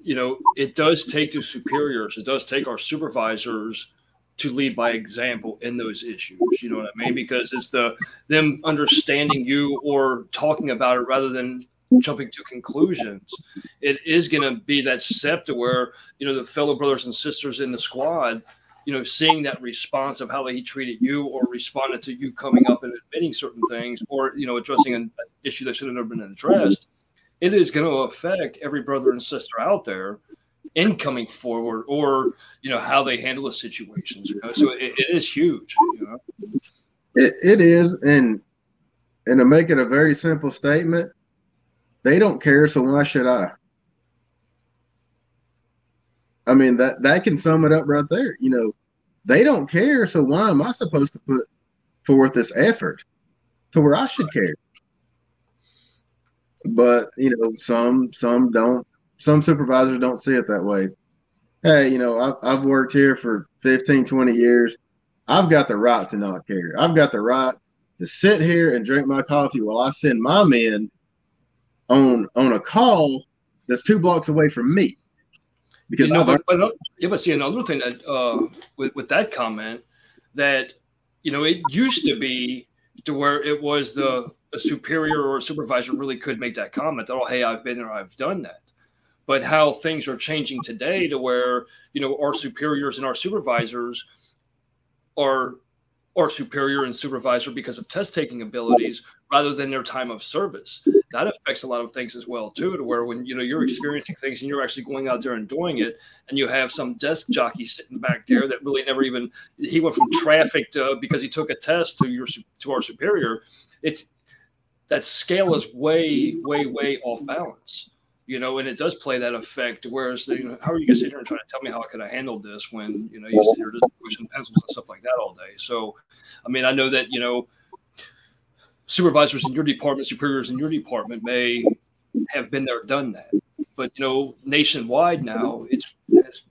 you know it does take the superiors, it does take our supervisors to lead by example in those issues. You know what I mean? Because it's the them understanding you or talking about it rather than jumping to conclusions. It is going to be that step to where you know the fellow brothers and sisters in the squad, you know, seeing that response of how he treated you or responded to you coming up and admitting certain things, or you know, addressing an issue that should have never been addressed. It is going to affect every brother and sister out there in coming forward, or you know, how they handle the situations. You know, so it, it is huge. You know, it, it is, and and to make it a very simple statement, they don't care, so why should I? I mean that that can sum it up right there. You know, they don't care, so why am I supposed to put forth this effort to where I should care? But you know, some some don't. Some supervisors don't see it that way. Hey, you know, I've, I've worked here for 15, 20 years. I've got the right to not care. I've got the right to sit here and drink my coffee while I send my men on on a call that's two blocks away from me. Because you know, but, but, yeah, but see another thing that uh, with with that comment that you know it used to be to where it was the a superior or a supervisor really could make that comment that oh hey I've been there I've done that but how things are changing today to where you know our superiors and our supervisors are are superior and supervisor because of test taking abilities rather than their time of service. That affects a lot of things as well too. To where when you know you're experiencing things and you're actually going out there and doing it, and you have some desk jockey sitting back there that really never even he went from traffic to because he took a test to your to our superior. It's that scale is way way way off balance you know, and it does play that effect. Whereas, you know, how are you going to sit here and try to tell me how I could have handled this when you know you sit here just pushing pencils and stuff like that all day? So, I mean, I know that you know supervisors in your department, superiors in your department may have been there, done that, but you know, nationwide now, it's, it's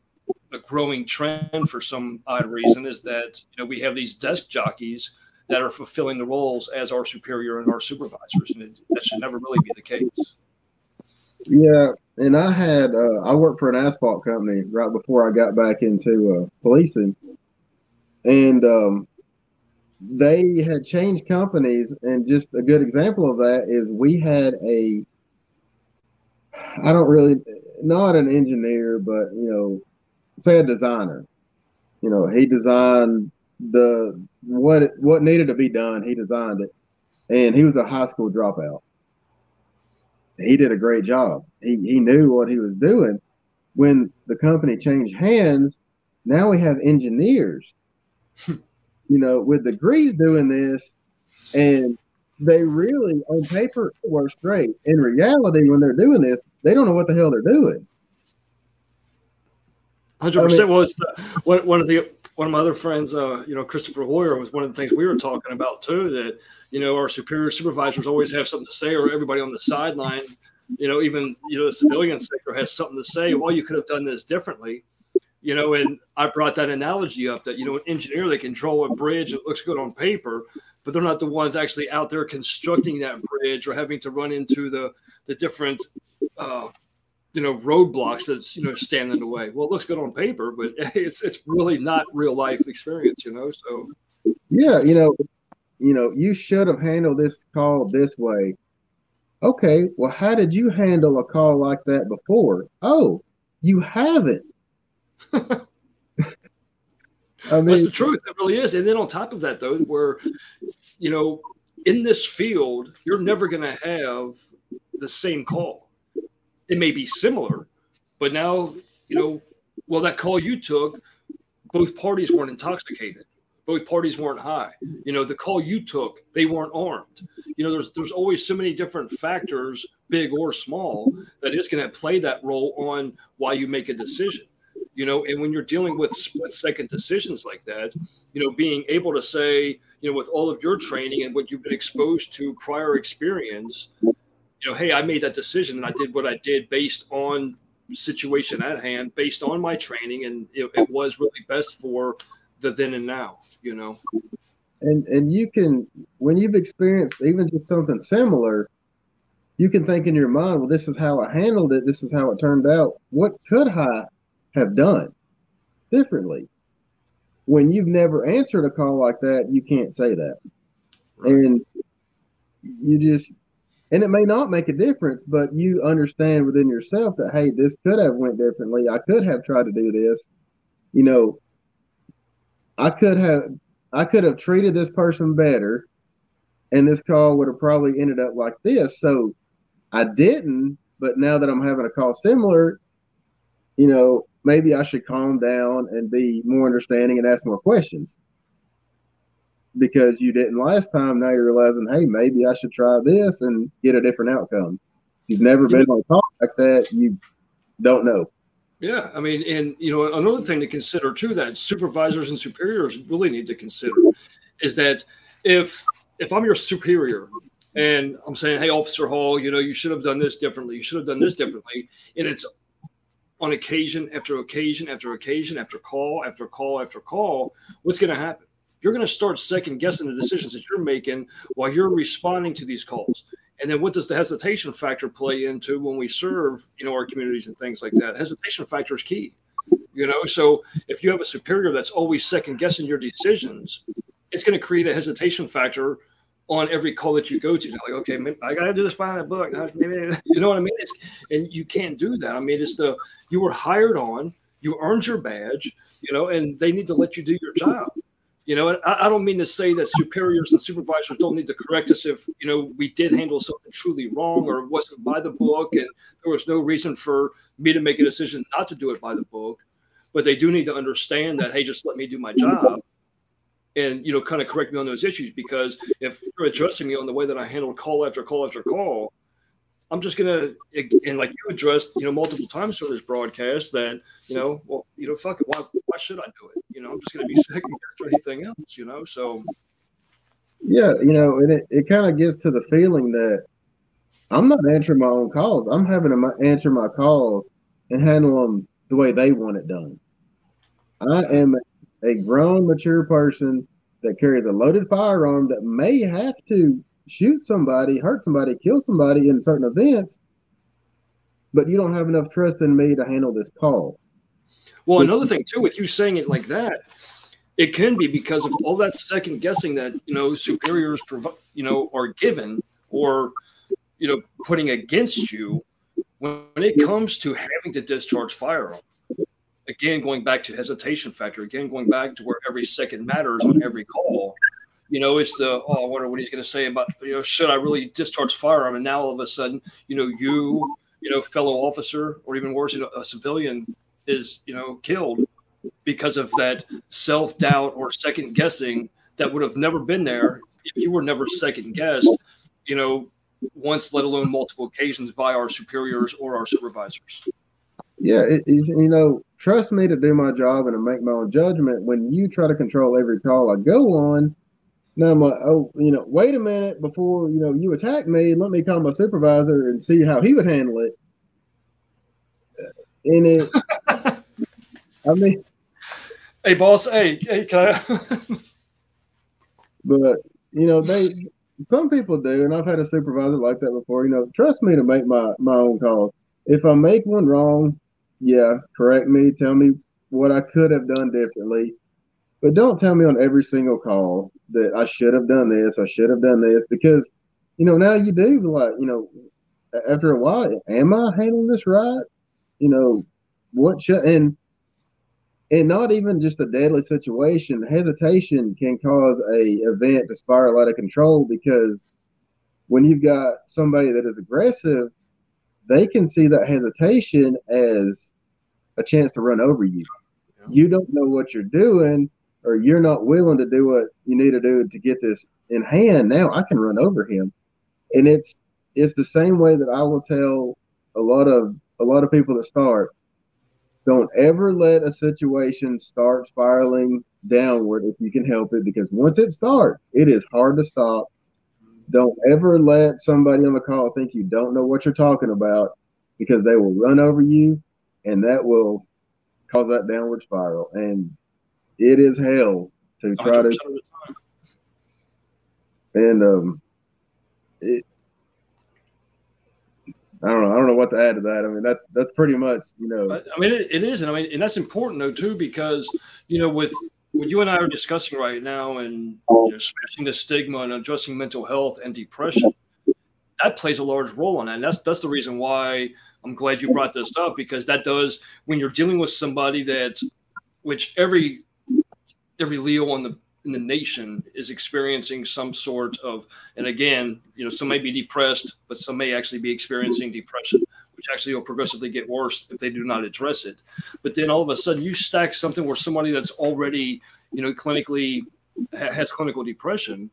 a growing trend for some odd reason is that you know we have these desk jockeys that are fulfilling the roles as our superior and our supervisors, and it, that should never really be the case. Yeah, and I had uh, I worked for an asphalt company right before I got back into uh, policing, and um, they had changed companies. And just a good example of that is we had a I don't really not an engineer, but you know, say a designer. You know, he designed the what what needed to be done. He designed it, and he was a high school dropout he did a great job. He, he knew what he was doing. When the company changed hands, now we have engineers, hmm. you know, with degrees doing this, and they really, on paper, work great. In reality, when they're doing this, they don't know what the hell they're doing. Hundred percent. Was one, one of the one of my other friends, uh, you know, Christopher Hoyer, was one of the things we were talking about too. That you know, our superior supervisors always have something to say, or everybody on the sideline, you know, even you know, the civilian sector has something to say. Well, you could have done this differently, you know. And I brought that analogy up that you know, an engineer they can draw a bridge that looks good on paper, but they're not the ones actually out there constructing that bridge or having to run into the the different. Uh, you know roadblocks that's you know stand in the way. Well, it looks good on paper, but it's it's really not real life experience, you know. So yeah, you know, you know, you should have handled this call this way. Okay, well, how did you handle a call like that before? Oh, you haven't. I mean, That's the truth. It really is. And then on top of that, though, where you know, in this field, you're never going to have the same call. It may be similar, but now you know, well, that call you took, both parties weren't intoxicated both parties weren't high. You know, the call you took, they weren't armed. You know, there's there's always so many different factors, big or small, that is going to play that role on why you make a decision. You know, and when you're dealing with split second decisions like that, you know, being able to say, you know, with all of your training and what you've been exposed to prior experience, you know, hey, I made that decision and I did what I did based on situation at hand, based on my training, and it, it was really best for the then and now, you know. And and you can when you've experienced even just something similar, you can think in your mind, well, this is how I handled it, this is how it turned out. What could I have done differently? When you've never answered a call like that, you can't say that. Right. And you just and it may not make a difference, but you understand within yourself that hey, this could have went differently. I could have tried to do this. You know, I could have I could have treated this person better, and this call would have probably ended up like this. So I didn't, but now that I'm having a call similar, you know, maybe I should calm down and be more understanding and ask more questions because you didn't last time. Now you're realizing, hey, maybe I should try this and get a different outcome. You've never been on a call like that, you don't know. Yeah, I mean, and you know, another thing to consider too that supervisors and superiors really need to consider is that if if I'm your superior and I'm saying, hey, Officer Hall, you know, you should have done this differently, you should have done this differently, and it's on occasion after occasion after occasion after call after call after call, what's going to happen? You're going to start second guessing the decisions that you're making while you're responding to these calls. And then what does the hesitation factor play into when we serve, you know, our communities and things like that? Hesitation factor is key. You know, so if you have a superior that's always second guessing your decisions, it's going to create a hesitation factor on every call that you go to. Like, okay, I got to do this by the book. You know what I mean? It's, and you can't do that. I mean, it's the you were hired on, you earned your badge, you know, and they need to let you do your job. You know, I, I don't mean to say that superiors and supervisors don't need to correct us if, you know, we did handle something truly wrong or wasn't by the book and there was no reason for me to make a decision not to do it by the book. But they do need to understand that, hey, just let me do my job and, you know, kind of correct me on those issues because if you're addressing me on the way that I handled call after call after call, I'm just gonna eh, and like you addressed, you know, multiple times for this broadcast that you know, well, you know, fuck it, why why should I do it? You know, I'm just gonna be sick or anything else, you know. So yeah, you know, and it, it kind of gets to the feeling that I'm not answering my own calls. I'm having to answer my calls and handle them the way they want it done. I am a grown, mature person that carries a loaded firearm that may have to shoot somebody, hurt somebody, kill somebody in certain events, but you don't have enough trust in me to handle this call. Well, another thing too, with you saying it like that, it can be because of all that second guessing that you know superiors provide, you know, are given or you know putting against you when, when it comes to having to discharge firearm. Again, going back to hesitation factor. Again, going back to where every second matters on every call you know, it's the oh, I wonder what he's going to say about you know, should I really discharge firearm? And now all of a sudden, you know, you, you know, fellow officer, or even worse, you know, a civilian is you know killed because of that self doubt or second guessing that would have never been there if you were never second guessed. You know, once, let alone multiple occasions by our superiors or our supervisors. Yeah, it. You know, trust me to do my job and to make my own judgment. When you try to control every call I go on, now I'm like, oh, you know, wait a minute before you know you attack me. Let me call my supervisor and see how he would handle it. Uh, and it, I mean, hey boss, hey, hey, can I? but you know, they some people do, and I've had a supervisor like that before. You know, trust me to make my my own calls. If I make one wrong, yeah, correct me. Tell me what I could have done differently but don't tell me on every single call that I should have done this, I should have done this, because you know now you do like you know after a while, am I handling this right? You know what should and and not even just a deadly situation. Hesitation can cause a event to spiral out of control because when you've got somebody that is aggressive, they can see that hesitation as a chance to run over you. You don't know what you're doing, or you're not willing to do what you need to do to get this in hand, now I can run over him. And it's it's the same way that I will tell a lot of a lot of people that start. Don't ever let a situation start spiraling downward if you can help it, because once it starts, it is hard to stop. Don't ever let somebody on the call think you don't know what you're talking about, because they will run over you, and that will cause that downward spiral. And it is hell to try to. And um, it, I don't know. I don't know what to add to that. I mean, that's that's pretty much you know. I mean, it, it is, and I mean, and that's important though too, because you know, with what you and I are discussing right now, and you know, smashing the stigma and addressing mental health and depression, that plays a large role in that. And that's that's the reason why I'm glad you brought this up because that does when you're dealing with somebody that, which every every Leo on the in the nation is experiencing some sort of, and again, you know, some may be depressed, but some may actually be experiencing depression, which actually will progressively get worse if they do not address it. But then all of a sudden, you stack something where somebody that's already, you know, clinically has clinical depression,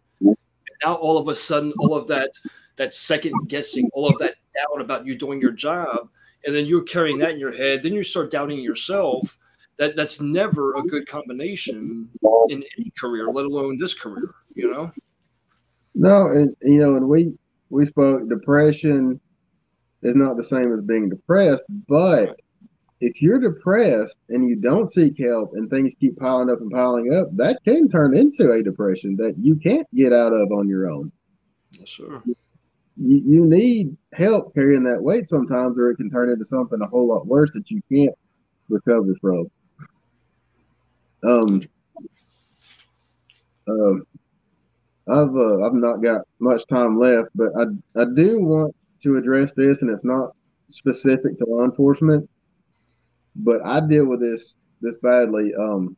now all of a sudden, all of that that second guessing, all of that doubt about you doing your job, and then you're carrying that in your head, then you start doubting yourself. That that's never a good combination in any career, let alone this career. You know. No, and you know, and we we spoke depression is not the same as being depressed, but right. if you're depressed and you don't seek help and things keep piling up and piling up, that can turn into a depression that you can't get out of on your own. Yes, sir you, you need help carrying that weight sometimes, or it can turn into something a whole lot worse that you can't recover from. Um, um, I've uh, I've not got much time left, but I I do want to address this, and it's not specific to law enforcement, but I deal with this this badly. Um,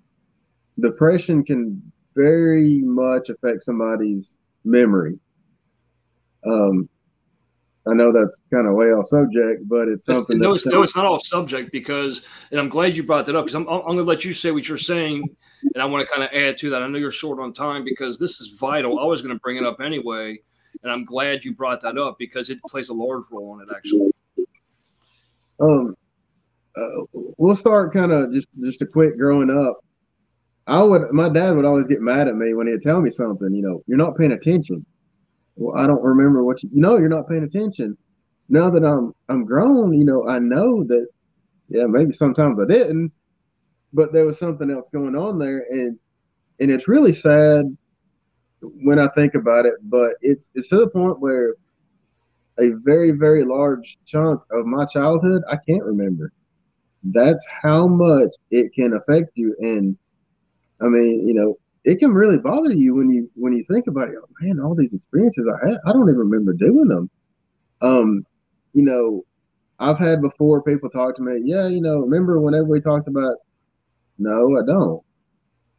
depression can very much affect somebody's memory. Um, I know that's kind of way off subject, but it's something. No, it's, no, it's not off subject because, and I'm glad you brought that up because I'm, I'm going to let you say what you're saying, and I want to kind of add to that. I know you're short on time because this is vital. I was going to bring it up anyway, and I'm glad you brought that up because it plays a large role in it actually. Um, uh, we'll start kind of just just a quick growing up. I would, my dad would always get mad at me when he'd tell me something. You know, you're not paying attention well, I don't remember what you, know, you're not paying attention. Now that I'm I'm grown, you know, I know that yeah, maybe sometimes I didn't, but there was something else going on there and and it's really sad when I think about it, but it's it's to the point where a very, very large chunk of my childhood I can't remember. That's how much it can affect you. And I mean, you know, it can really bother you when you when you think about it. Oh, man, all these experiences I had, I don't even remember doing them. Um, you know, I've had before people talk to me. Yeah, you know, remember whenever we talked about? No, I don't.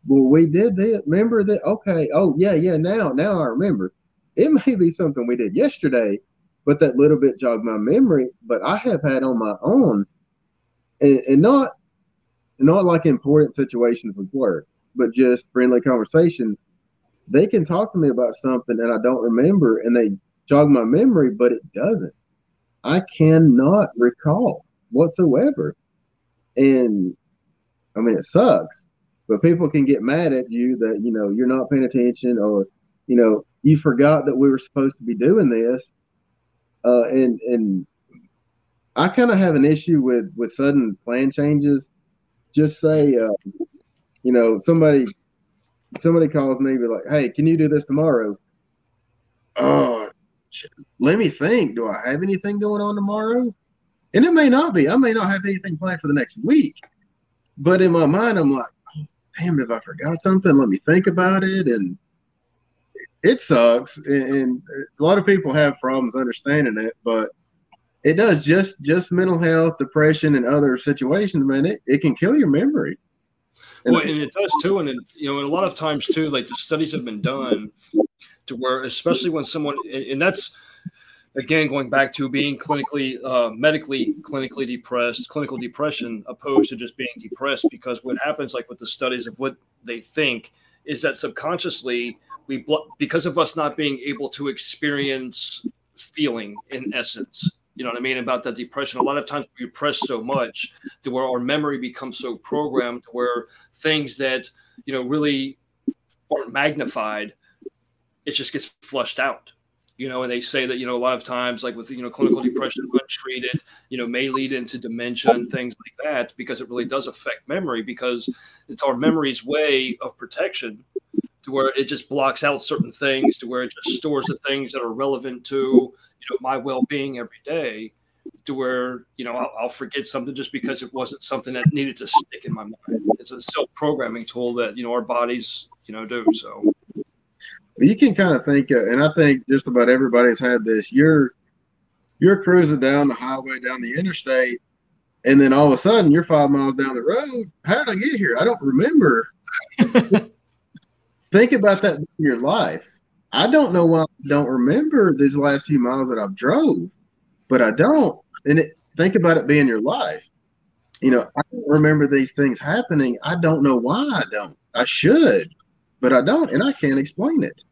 Well, we did that. Remember that? Okay. Oh, yeah, yeah. Now, now I remember. It may be something we did yesterday, but that little bit jogged my memory. But I have had on my own, and, and not not like important situations with work but just friendly conversation, they can talk to me about something and I don't remember and they jog my memory, but it doesn't. I cannot recall whatsoever. And I mean, it sucks, but people can get mad at you that, you know, you're not paying attention or, you know, you forgot that we were supposed to be doing this. Uh, and, and I kind of have an issue with, with sudden plan changes. Just say, uh, you know, somebody somebody calls me, be like, "Hey, can you do this tomorrow?" Oh, let me think. Do I have anything going on tomorrow? And it may not be. I may not have anything planned for the next week. But in my mind, I'm like, oh, damn, if I forgot something, let me think about it. And it sucks. And a lot of people have problems understanding it, but it does just just mental health, depression, and other situations, man, it, it can kill your memory. Well, and it does too, and it, you know, and a lot of times too, like the studies have been done to where, especially when someone, and that's again going back to being clinically, uh, medically, clinically depressed, clinical depression, opposed to just being depressed. Because what happens, like with the studies of what they think, is that subconsciously we, because of us not being able to experience feeling in essence you know what I mean about that depression. A lot of times we press so much to where our memory becomes so programmed to where things that you know really aren't magnified, it just gets flushed out. You know, and they say that you know a lot of times, like with you know clinical depression untreated, you know, may lead into dementia and things like that because it really does affect memory because it's our memory's way of protection to where it just blocks out certain things to where it just stores the things that are relevant to you know my well-being every day to where you know I'll, I'll, forget something just because it wasn't something that needed to stick in my mind. It's a self-programming tool that you know our bodies you know do. So you can kind of think, uh, and I think just about everybody's had this. You're you're cruising down the highway, down the interstate, and then all of a sudden you're five miles down the road. How did I get here? I don't remember. Think about that in your life. I don't know why I don't remember these last few miles that I've drove, but I don't. And it, think about it being your life. You know, I don't remember these things happening. I don't know why I don't. I should, but I don't, and I can't explain it.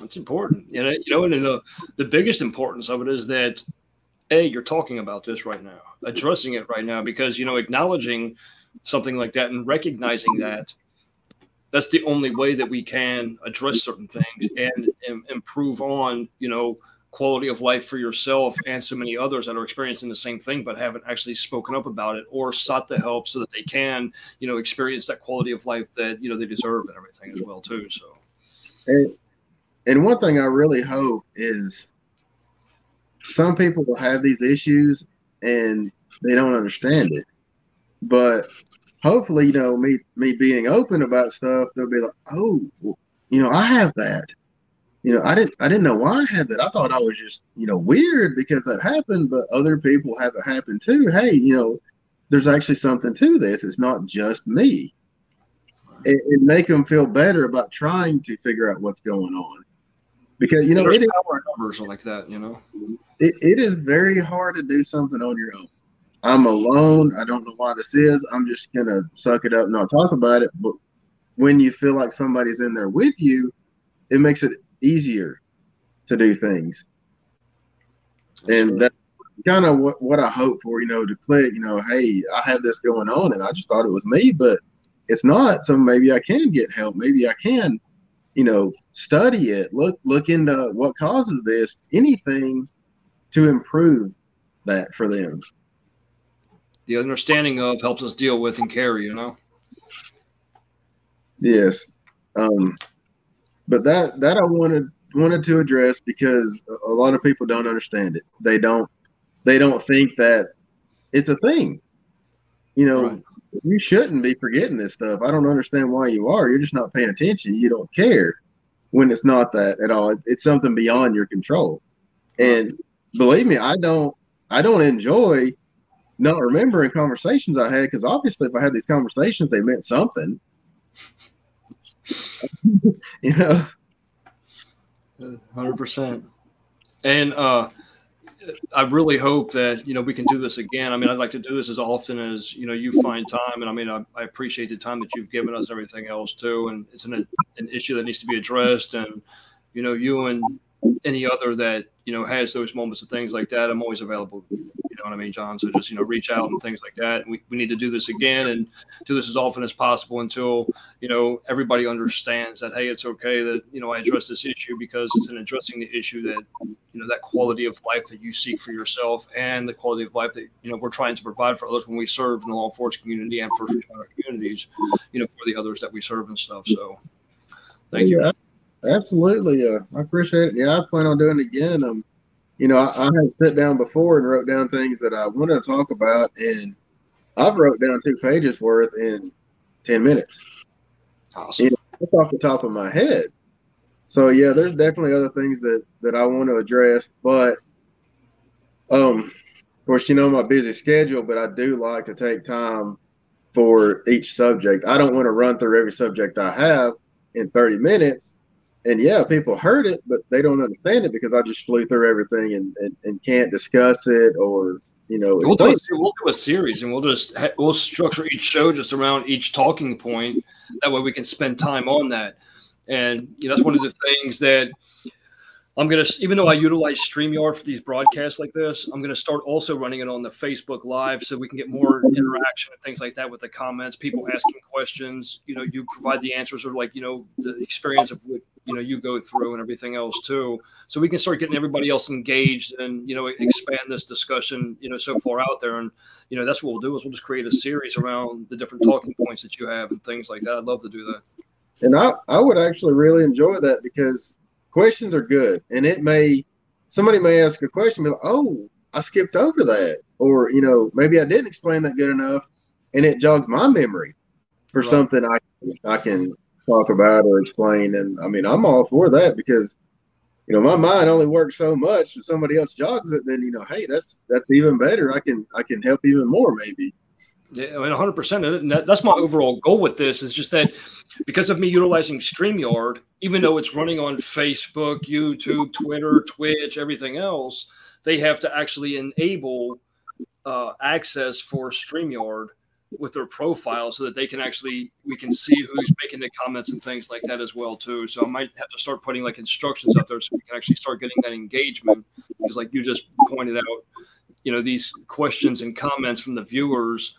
That's important. And uh, you know, and the the biggest importance of it is that a you're talking about this right now, addressing it right now, because you know, acknowledging something like that and recognizing that that's the only way that we can address certain things and, and improve on, you know, quality of life for yourself and so many others that are experiencing the same thing but haven't actually spoken up about it or sought the help so that they can you know experience that quality of life that you know they deserve and everything as well too so. And, and one thing i really hope is some people will have these issues and they don't understand it. But hopefully you know me me being open about stuff they'll be like oh you know i have that you know, I didn't I didn't know why I had that. I thought I was just, you know, weird because that happened, but other people have it happen too. Hey, you know, there's actually something to this. It's not just me. It, and make them feel better about trying to figure out what's going on. Because you know, there's it power numbers like that, you know. It, it is very hard to do something on your own. I'm alone. I don't know why this is. I'm just gonna suck it up, and not talk about it. But when you feel like somebody's in there with you, it makes it easier to do things. And that's kind of what, what I hope for, you know, to click, you know, hey, I have this going on and I just thought it was me, but it's not. So maybe I can get help. Maybe I can, you know, study it, look look into what causes this, anything to improve that for them. The understanding of helps us deal with and carry, you know. Yes. Um but that that I wanted wanted to address because a lot of people don't understand it. They don't they don't think that it's a thing. You know, right. you shouldn't be forgetting this stuff. I don't understand why you are. You're just not paying attention. You don't care when it's not that at all. It's something beyond your control. And believe me, I don't I don't enjoy not remembering conversations I had because obviously if I had these conversations, they meant something. you know, hundred percent. And uh, I really hope that you know we can do this again. I mean, I'd like to do this as often as you know you find time, and I mean, I, I appreciate the time that you've given us, and everything else too. And it's an an issue that needs to be addressed, and you know, you and any other that you know has those moments of things like that, I'm always available what I mean, Jon? So just, you know, reach out and things like that. We, we need to do this again and do this as often as possible until, you know, everybody understands that, hey, it's okay that, you know, I address this issue because it's in addressing the issue that, you know, that quality of life that you seek for yourself and the quality of life that, you know, we're trying to provide for others when we serve in the law enforcement community and first responder communities, you know, for the others that we serve and stuff. So thank you. Absolutely. Uh, I appreciate it. Yeah, I plan on doing it again. Um, you know, I, I had sat down before and wrote down things that I wanted to talk about, and I've wrote down two pages worth in ten minutes. Awesome. That's off the top of my head. So yeah, there's definitely other things that that I want to address, but um, of course, you know my busy schedule, but I do like to take time for each subject. I don't want to run through every subject I have in 30 minutes and yeah, people heard it, but they don't understand it because I just flew through everything and, and, and can't discuss it or you know. We'll do, a, we'll do, a, series and we'll just we'll structure each show just around each talking point. That way we can spend time on that. And you know, that's one of the things that I'm gonna, even though I utilize StreamYard for these broadcasts like this, I'm gonna start also running it on the Facebook Live so we can get more interaction and things like that with the comments, people asking questions. You know, you provide the answers or like you know the experience of what you know you go through and everything else too, so we can start getting everybody else engaged and you know expand this discussion you know so far out there. And you know that's what we'll do is we'll just create a series around the different talking points that you have and things like that. I'd love to do that. And I, I would actually really enjoy that because questions are good, and it may somebody may ask a question, be like, "Oh, I skipped over that," or you know, maybe I didn't explain that good enough, and it jogs my memory for right. something I I can talk about or explain. And I mean, I'm all for that because you know, my mind only works so much. If somebody else jogs it, then you know, hey, that's that's even better. I can I can help even more, maybe. Yeah, I mean, 100. percent And that, that's my overall goal with this is just that because of me utilizing Streamyard, even though it's running on Facebook, YouTube, Twitter, Twitch, everything else, they have to actually enable uh, access for Streamyard with their profile so that they can actually we can see who's making the comments and things like that as well too. So I might have to start putting like instructions out there so we can actually start getting that engagement because like you just pointed out, you know, these questions and comments from the viewers,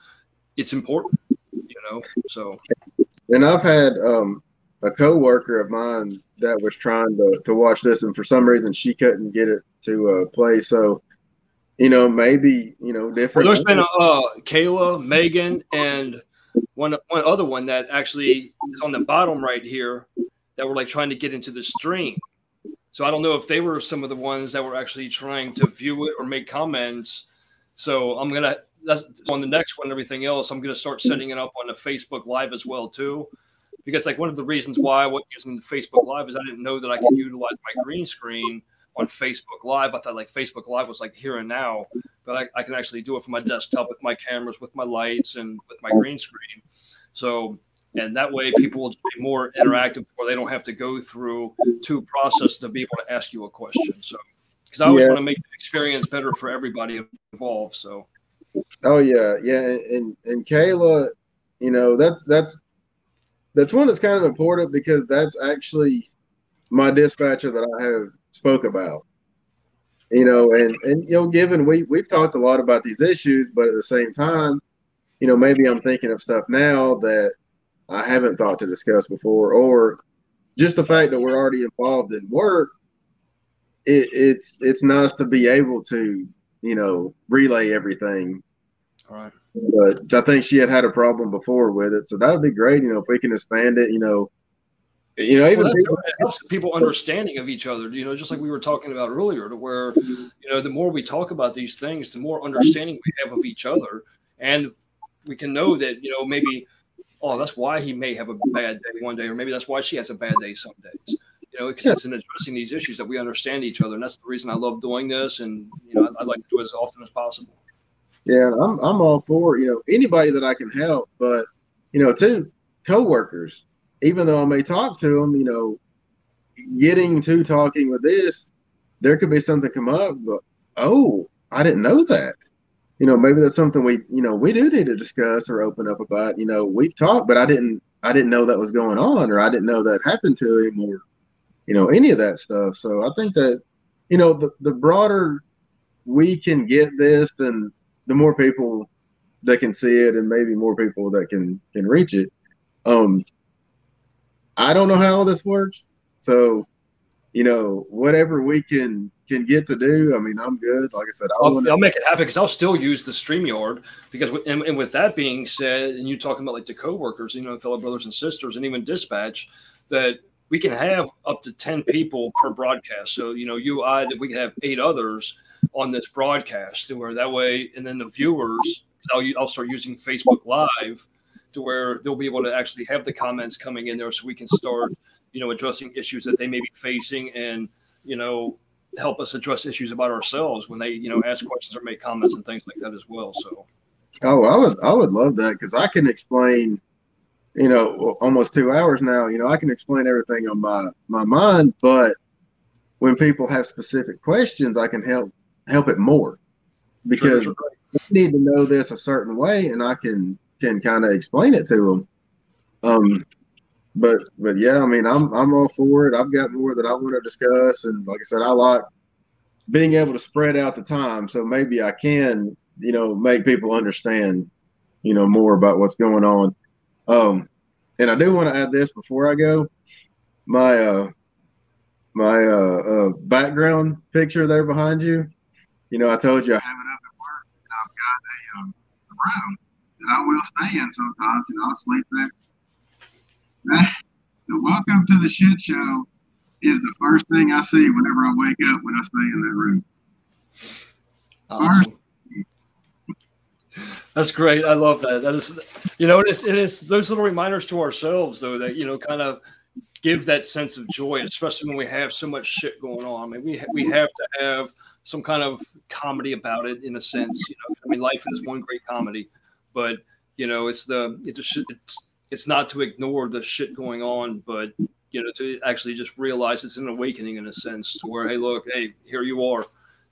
it's important, you know. So and I've had um a coworker of mine that was trying to, to watch this and for some reason she couldn't get it to uh, play. So you know, maybe you know different. Well, there's been a, uh, Kayla, Megan, and one one other one that actually is on the bottom right here that were like trying to get into the stream. So I don't know if they were some of the ones that were actually trying to view it or make comments. So I'm gonna that's on the next one. Everything else, I'm gonna start setting it up on the Facebook Live as well too, because like one of the reasons why I wasn't using the Facebook Live is I didn't know that I could utilize my green screen on Facebook Live. I thought like Facebook Live was like here and now, but I, I can actually do it from my desktop with my cameras, with my lights, and with my green screen. So, and that way people will be more interactive, or they don't have to go through two processes to be able to ask you a question. So, because I always yeah. want to make the experience better for everybody involved. So. Oh yeah, yeah, and and Kayla, you know that's that's that's one that's kind of important because that's actually my dispatcher that I have spoke about. You know, and and you know, given we we've talked a lot about these issues, but at the same time, you know, maybe I'm thinking of stuff now that I haven't thought to discuss before, or just the fact that we're already involved in work. It, it's it's nice to be able to you know relay everything. All right. But I think she had had a problem before with it, so that would be great. You know, if we can expand it, you know, you know, even well, people, it helps people understanding of each other. You know, just like we were talking about earlier, to where you know the more we talk about these things, the more understanding we have of each other, and we can know that you know maybe, oh, that's why he may have a bad day one day, or maybe that's why she has a bad day some days. You know, because yeah. it's in addressing these issues that we understand each other, and that's the reason I love doing this, and you know, I'd like to do it as often as possible. Yeah, I'm I'm all for you know anybody that I can help, but you know, too, coworkers even though I may talk to them, you know, getting to talking with this, there could be something come up, but oh, I didn't know that. You know, maybe that's something we, you know, we do need to discuss or open up about. You know, we've talked, but I didn't, I didn't know that was going on, or I didn't know that happened to him, or you know, any of that stuff. So I think that, you know, the the broader we can get this, then the more people that can see it, and maybe more people that can can reach it. Um, I don't know how all this works. So, you know, whatever we can can get to do, I mean, I'm good. Like I said, I'll, I'll, I'll make it happen because I'll still use the Streamyard because, and, and, with that being said, and you talking about like the coworkers, you know, fellow brothers and sisters, and even dispatch, that we can have up to ten people per broadcast. So, you know, you I that we can have eight others on this broadcast, where that way, and then the viewers, I'll I'll start using Facebook Live to where they'll be able to actually have the comments coming in there so we can start, you know, addressing issues that they may be facing and, you know, help us address issues about ourselves when they, you know, ask questions or make comments and things like that as well. So, oh, I would, I would love that because I can explain, you know, almost two hours now. You know, I can explain everything on my my mind, but when people have specific questions, I can help help it more because sure, sure. need to know this a certain way, and I can can kind of explain it to them. Um, but but yeah, I mean, I'm I'm all for it. I've got more that I want to discuss, and like I said, I like being able to spread out the time, so maybe I can, you know, make people understand, you know, more about what's going on. Um, and I do want to add this before I go. My uh, my uh, uh, background picture there behind you. You know, I told you I have it up at work, and I've got a, um, I will stay in sometimes, and I'll sleep there. Eh, the welcome to the shit show is the first thing I see whenever I wake up when I stay in that room. Awesome. That's great. I love that. That is, you know, it is, it is those little reminders to ourselves, though, that, you know, kind of give that sense of joy, especially when we have so much shit going on. I mean, we we have to have some kind of comedy about it in a sense. You know, I mean, life is one great comedy, but you know, it's the it's it's not to ignore the shit going on, but you know, to actually just realize it's an awakening in a sense to where, hey, look, hey, here you are.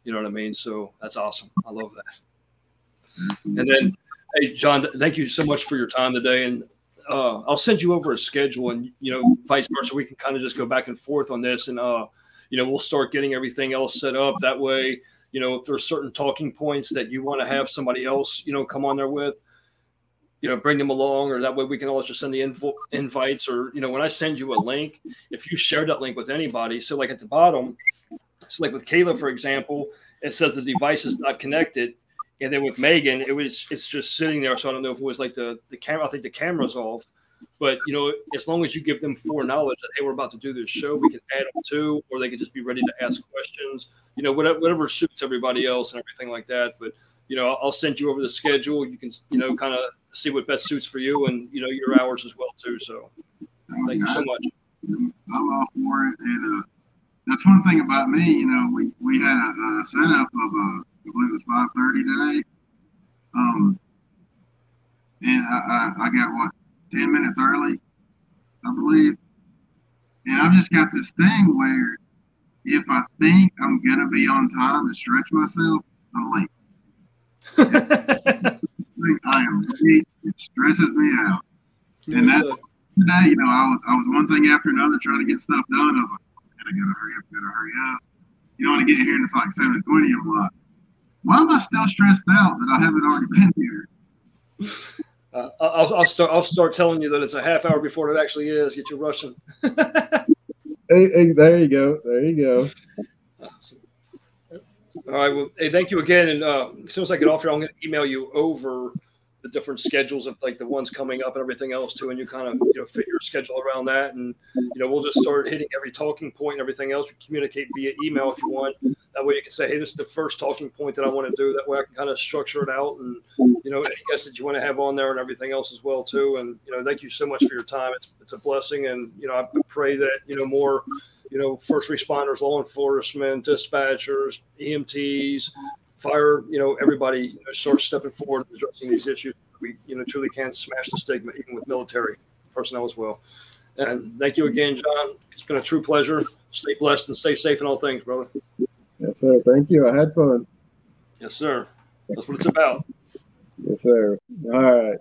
You know what I mean? So that's awesome. I love that. And then, hey, Jon, thank you so much for your time today. And uh, I'll send you over a schedule, and you know, vice versa. We can kind of just go back and forth on this, and uh, you know, we'll start getting everything else set up. That way, you know, if there's certain talking points that you want to have somebody else, you know, come on there with, you know, bring them along, or that way we can always just send the info, invites, or you know, when I send you a link, if you share that link with anybody, so like at the bottom, so like with Kayla, for example, it says the device is not connected and then with Megan, it was it's just sitting there. So I don't know if it was like the the camera. I think the camera's off. But you know, as long as you give them foreknowledge that hey, we're about to do this show, we can add them to, or they can just be ready to ask questions. You know, whatever, whatever suits everybody else and everything like that. But you know, I'll send you over the schedule. You can you know kind of see what best suits for you and you know your hours as well too. So thank you so much. I'm all for it, and uh, that's one thing about me. You know, we we had a, a setup of a uh, believe it was five thirty today. Um, and I, I, I got what ten minutes early, I believe. And I've just got this thing where if I think I'm gonna be on time to stretch myself, I'm late. I am late. It stresses me out. And that today, you know, I was I was one thing after another trying to get stuff done. I was like, I gotta hurry up, gotta hurry up. You know, when I get here and it's like seven twenty, I'm like, why am I still stressed out that I haven't already been here? Uh, I'll, I'll, start. I'll start telling you that it's a half hour before it actually is. Get you rushing. hey, hey, there you go. There you go. Awesome. All right. Well, hey, thank you again. And uh, as soon as I get off here, I'm going to email you over the different schedules of like the ones coming up and everything else too, and you kind of you know fit your schedule around that, and you know we'll just start hitting every talking point and everything else. We communicate via email if you want. That way you can say, hey, this is the first talking point that I want to do. That way I can kind of structure it out, and you know any guests that you want to have on there and everything else as well too. And you know thank you so much for your time. It's it's a blessing, and you know I pray that you know more you know first responders, law enforcement, dispatchers, EMTs, fire, you know, everybody you know, stepping forward and addressing these issues. We, you know, truly can smash the stigma, even with military personnel as well. And thank you again, Jon. It's been a true pleasure. Stay blessed and stay safe in all things, brother. Yes, sir. Thank you. I had fun. Yes, sir. That's what it's about. Yes, sir. All right.